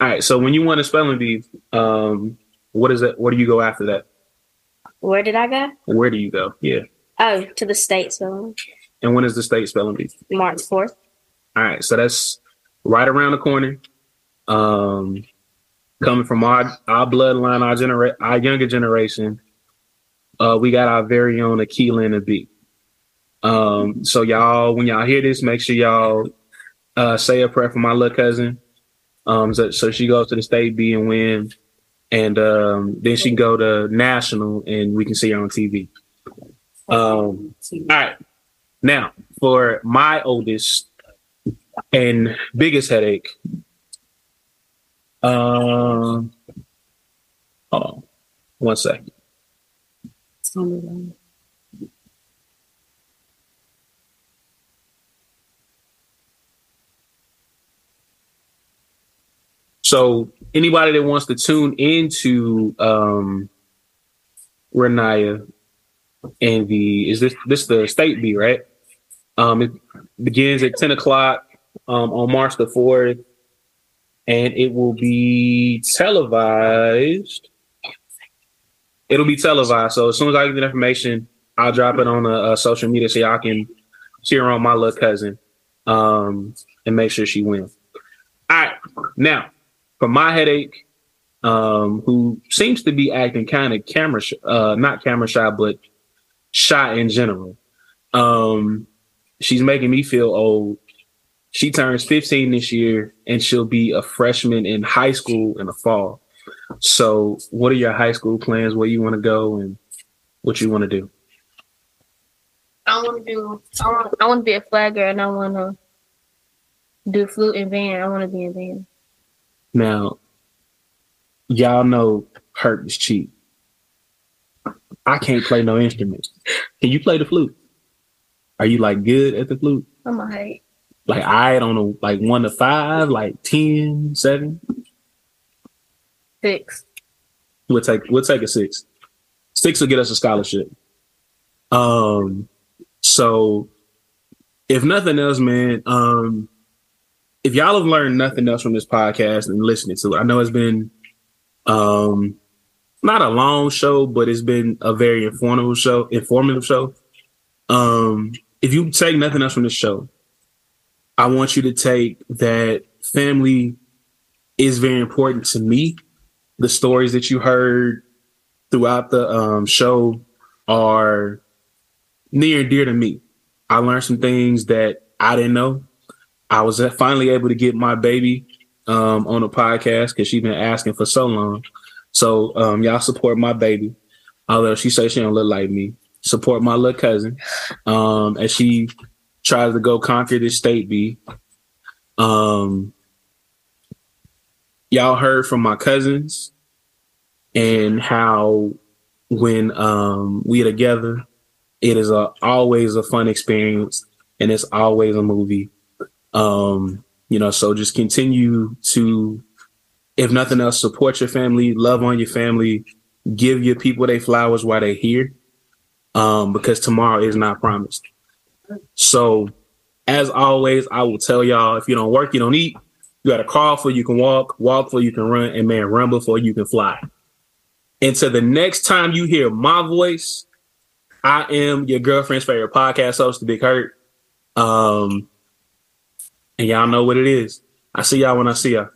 All right. So when you won a spelling bee, um, what is that? What do you go after that? Where did I go? Where do you go? Yeah. Oh, to the state spelling. And when is the state spelling bee? March 4th. All right, so that's right around the corner. Um, coming from our our bloodline, our genera- our younger generation, uh, we got our very own Akila and a B. Um, so y'all, when y'all hear this, make sure y'all uh, say a prayer for my little cousin. Um, so, so she goes to the state B and win, and um, then she can go to national, and we can see her on TV. Um, all right, now for my oldest and biggest headache. Um, hold on, one second. So anybody that wants to tune into um Renaya and the is this this the state bee, right? Um it begins at 10 o'clock um on March the 4th, and it will be televised. It'll be televised. So as soon as I get the information, I'll drop it on the uh, social media so y'all can cheer on my little cousin um, and make sure she wins. All right, now for my headache, um, who seems to be acting kind of camera, sh- uh, not camera shy, but shy in general. Um, she's making me feel old. She turns 15 this year and she'll be a freshman in high school in the fall. So, what are your high school plans? Where you want to go and what you want to do? I want to do. I want. I want to be a flagger, and I want to do flute and band. I want to be in band. Now, y'all know Herc is cheap. I can't play no instruments. Can you play the flute? Are you like good at the flute? I'm a height. Like I don't know, like one to five, like 10, seven? Six. We'll take we'll take a six. Six will get us a scholarship. Um so if nothing else, man, um if y'all have learned nothing else from this podcast and listening to it, I know it's been um not a long show, but it's been a very informative show, informative show. Um if you take nothing else from this show, I want you to take that family is very important to me. The stories that you heard throughout the um, show are near and dear to me. I learned some things that I didn't know. I was finally able to get my baby um, on a podcast because she's been asking for so long. So um, y'all support my baby. Although she says she don't look like me, support my little cousin um, as she tries to go conquer this state bee. Um, y'all heard from my cousins and how when um, we together, it is a, always a fun experience and it's always a movie. Um, you know, so just continue to, if nothing else, support your family, love on your family, give your people their flowers while they're here, um, because tomorrow is not promised. So, as always, I will tell y'all if you don't work, you don't eat. You got to crawl for you can walk, walk before you can run, and man, run before you can fly. Until the next time you hear my voice, I am your girlfriend's favorite podcast host, The Big Herc. Um, and y'all know what it is. I see y'all when I see y'all.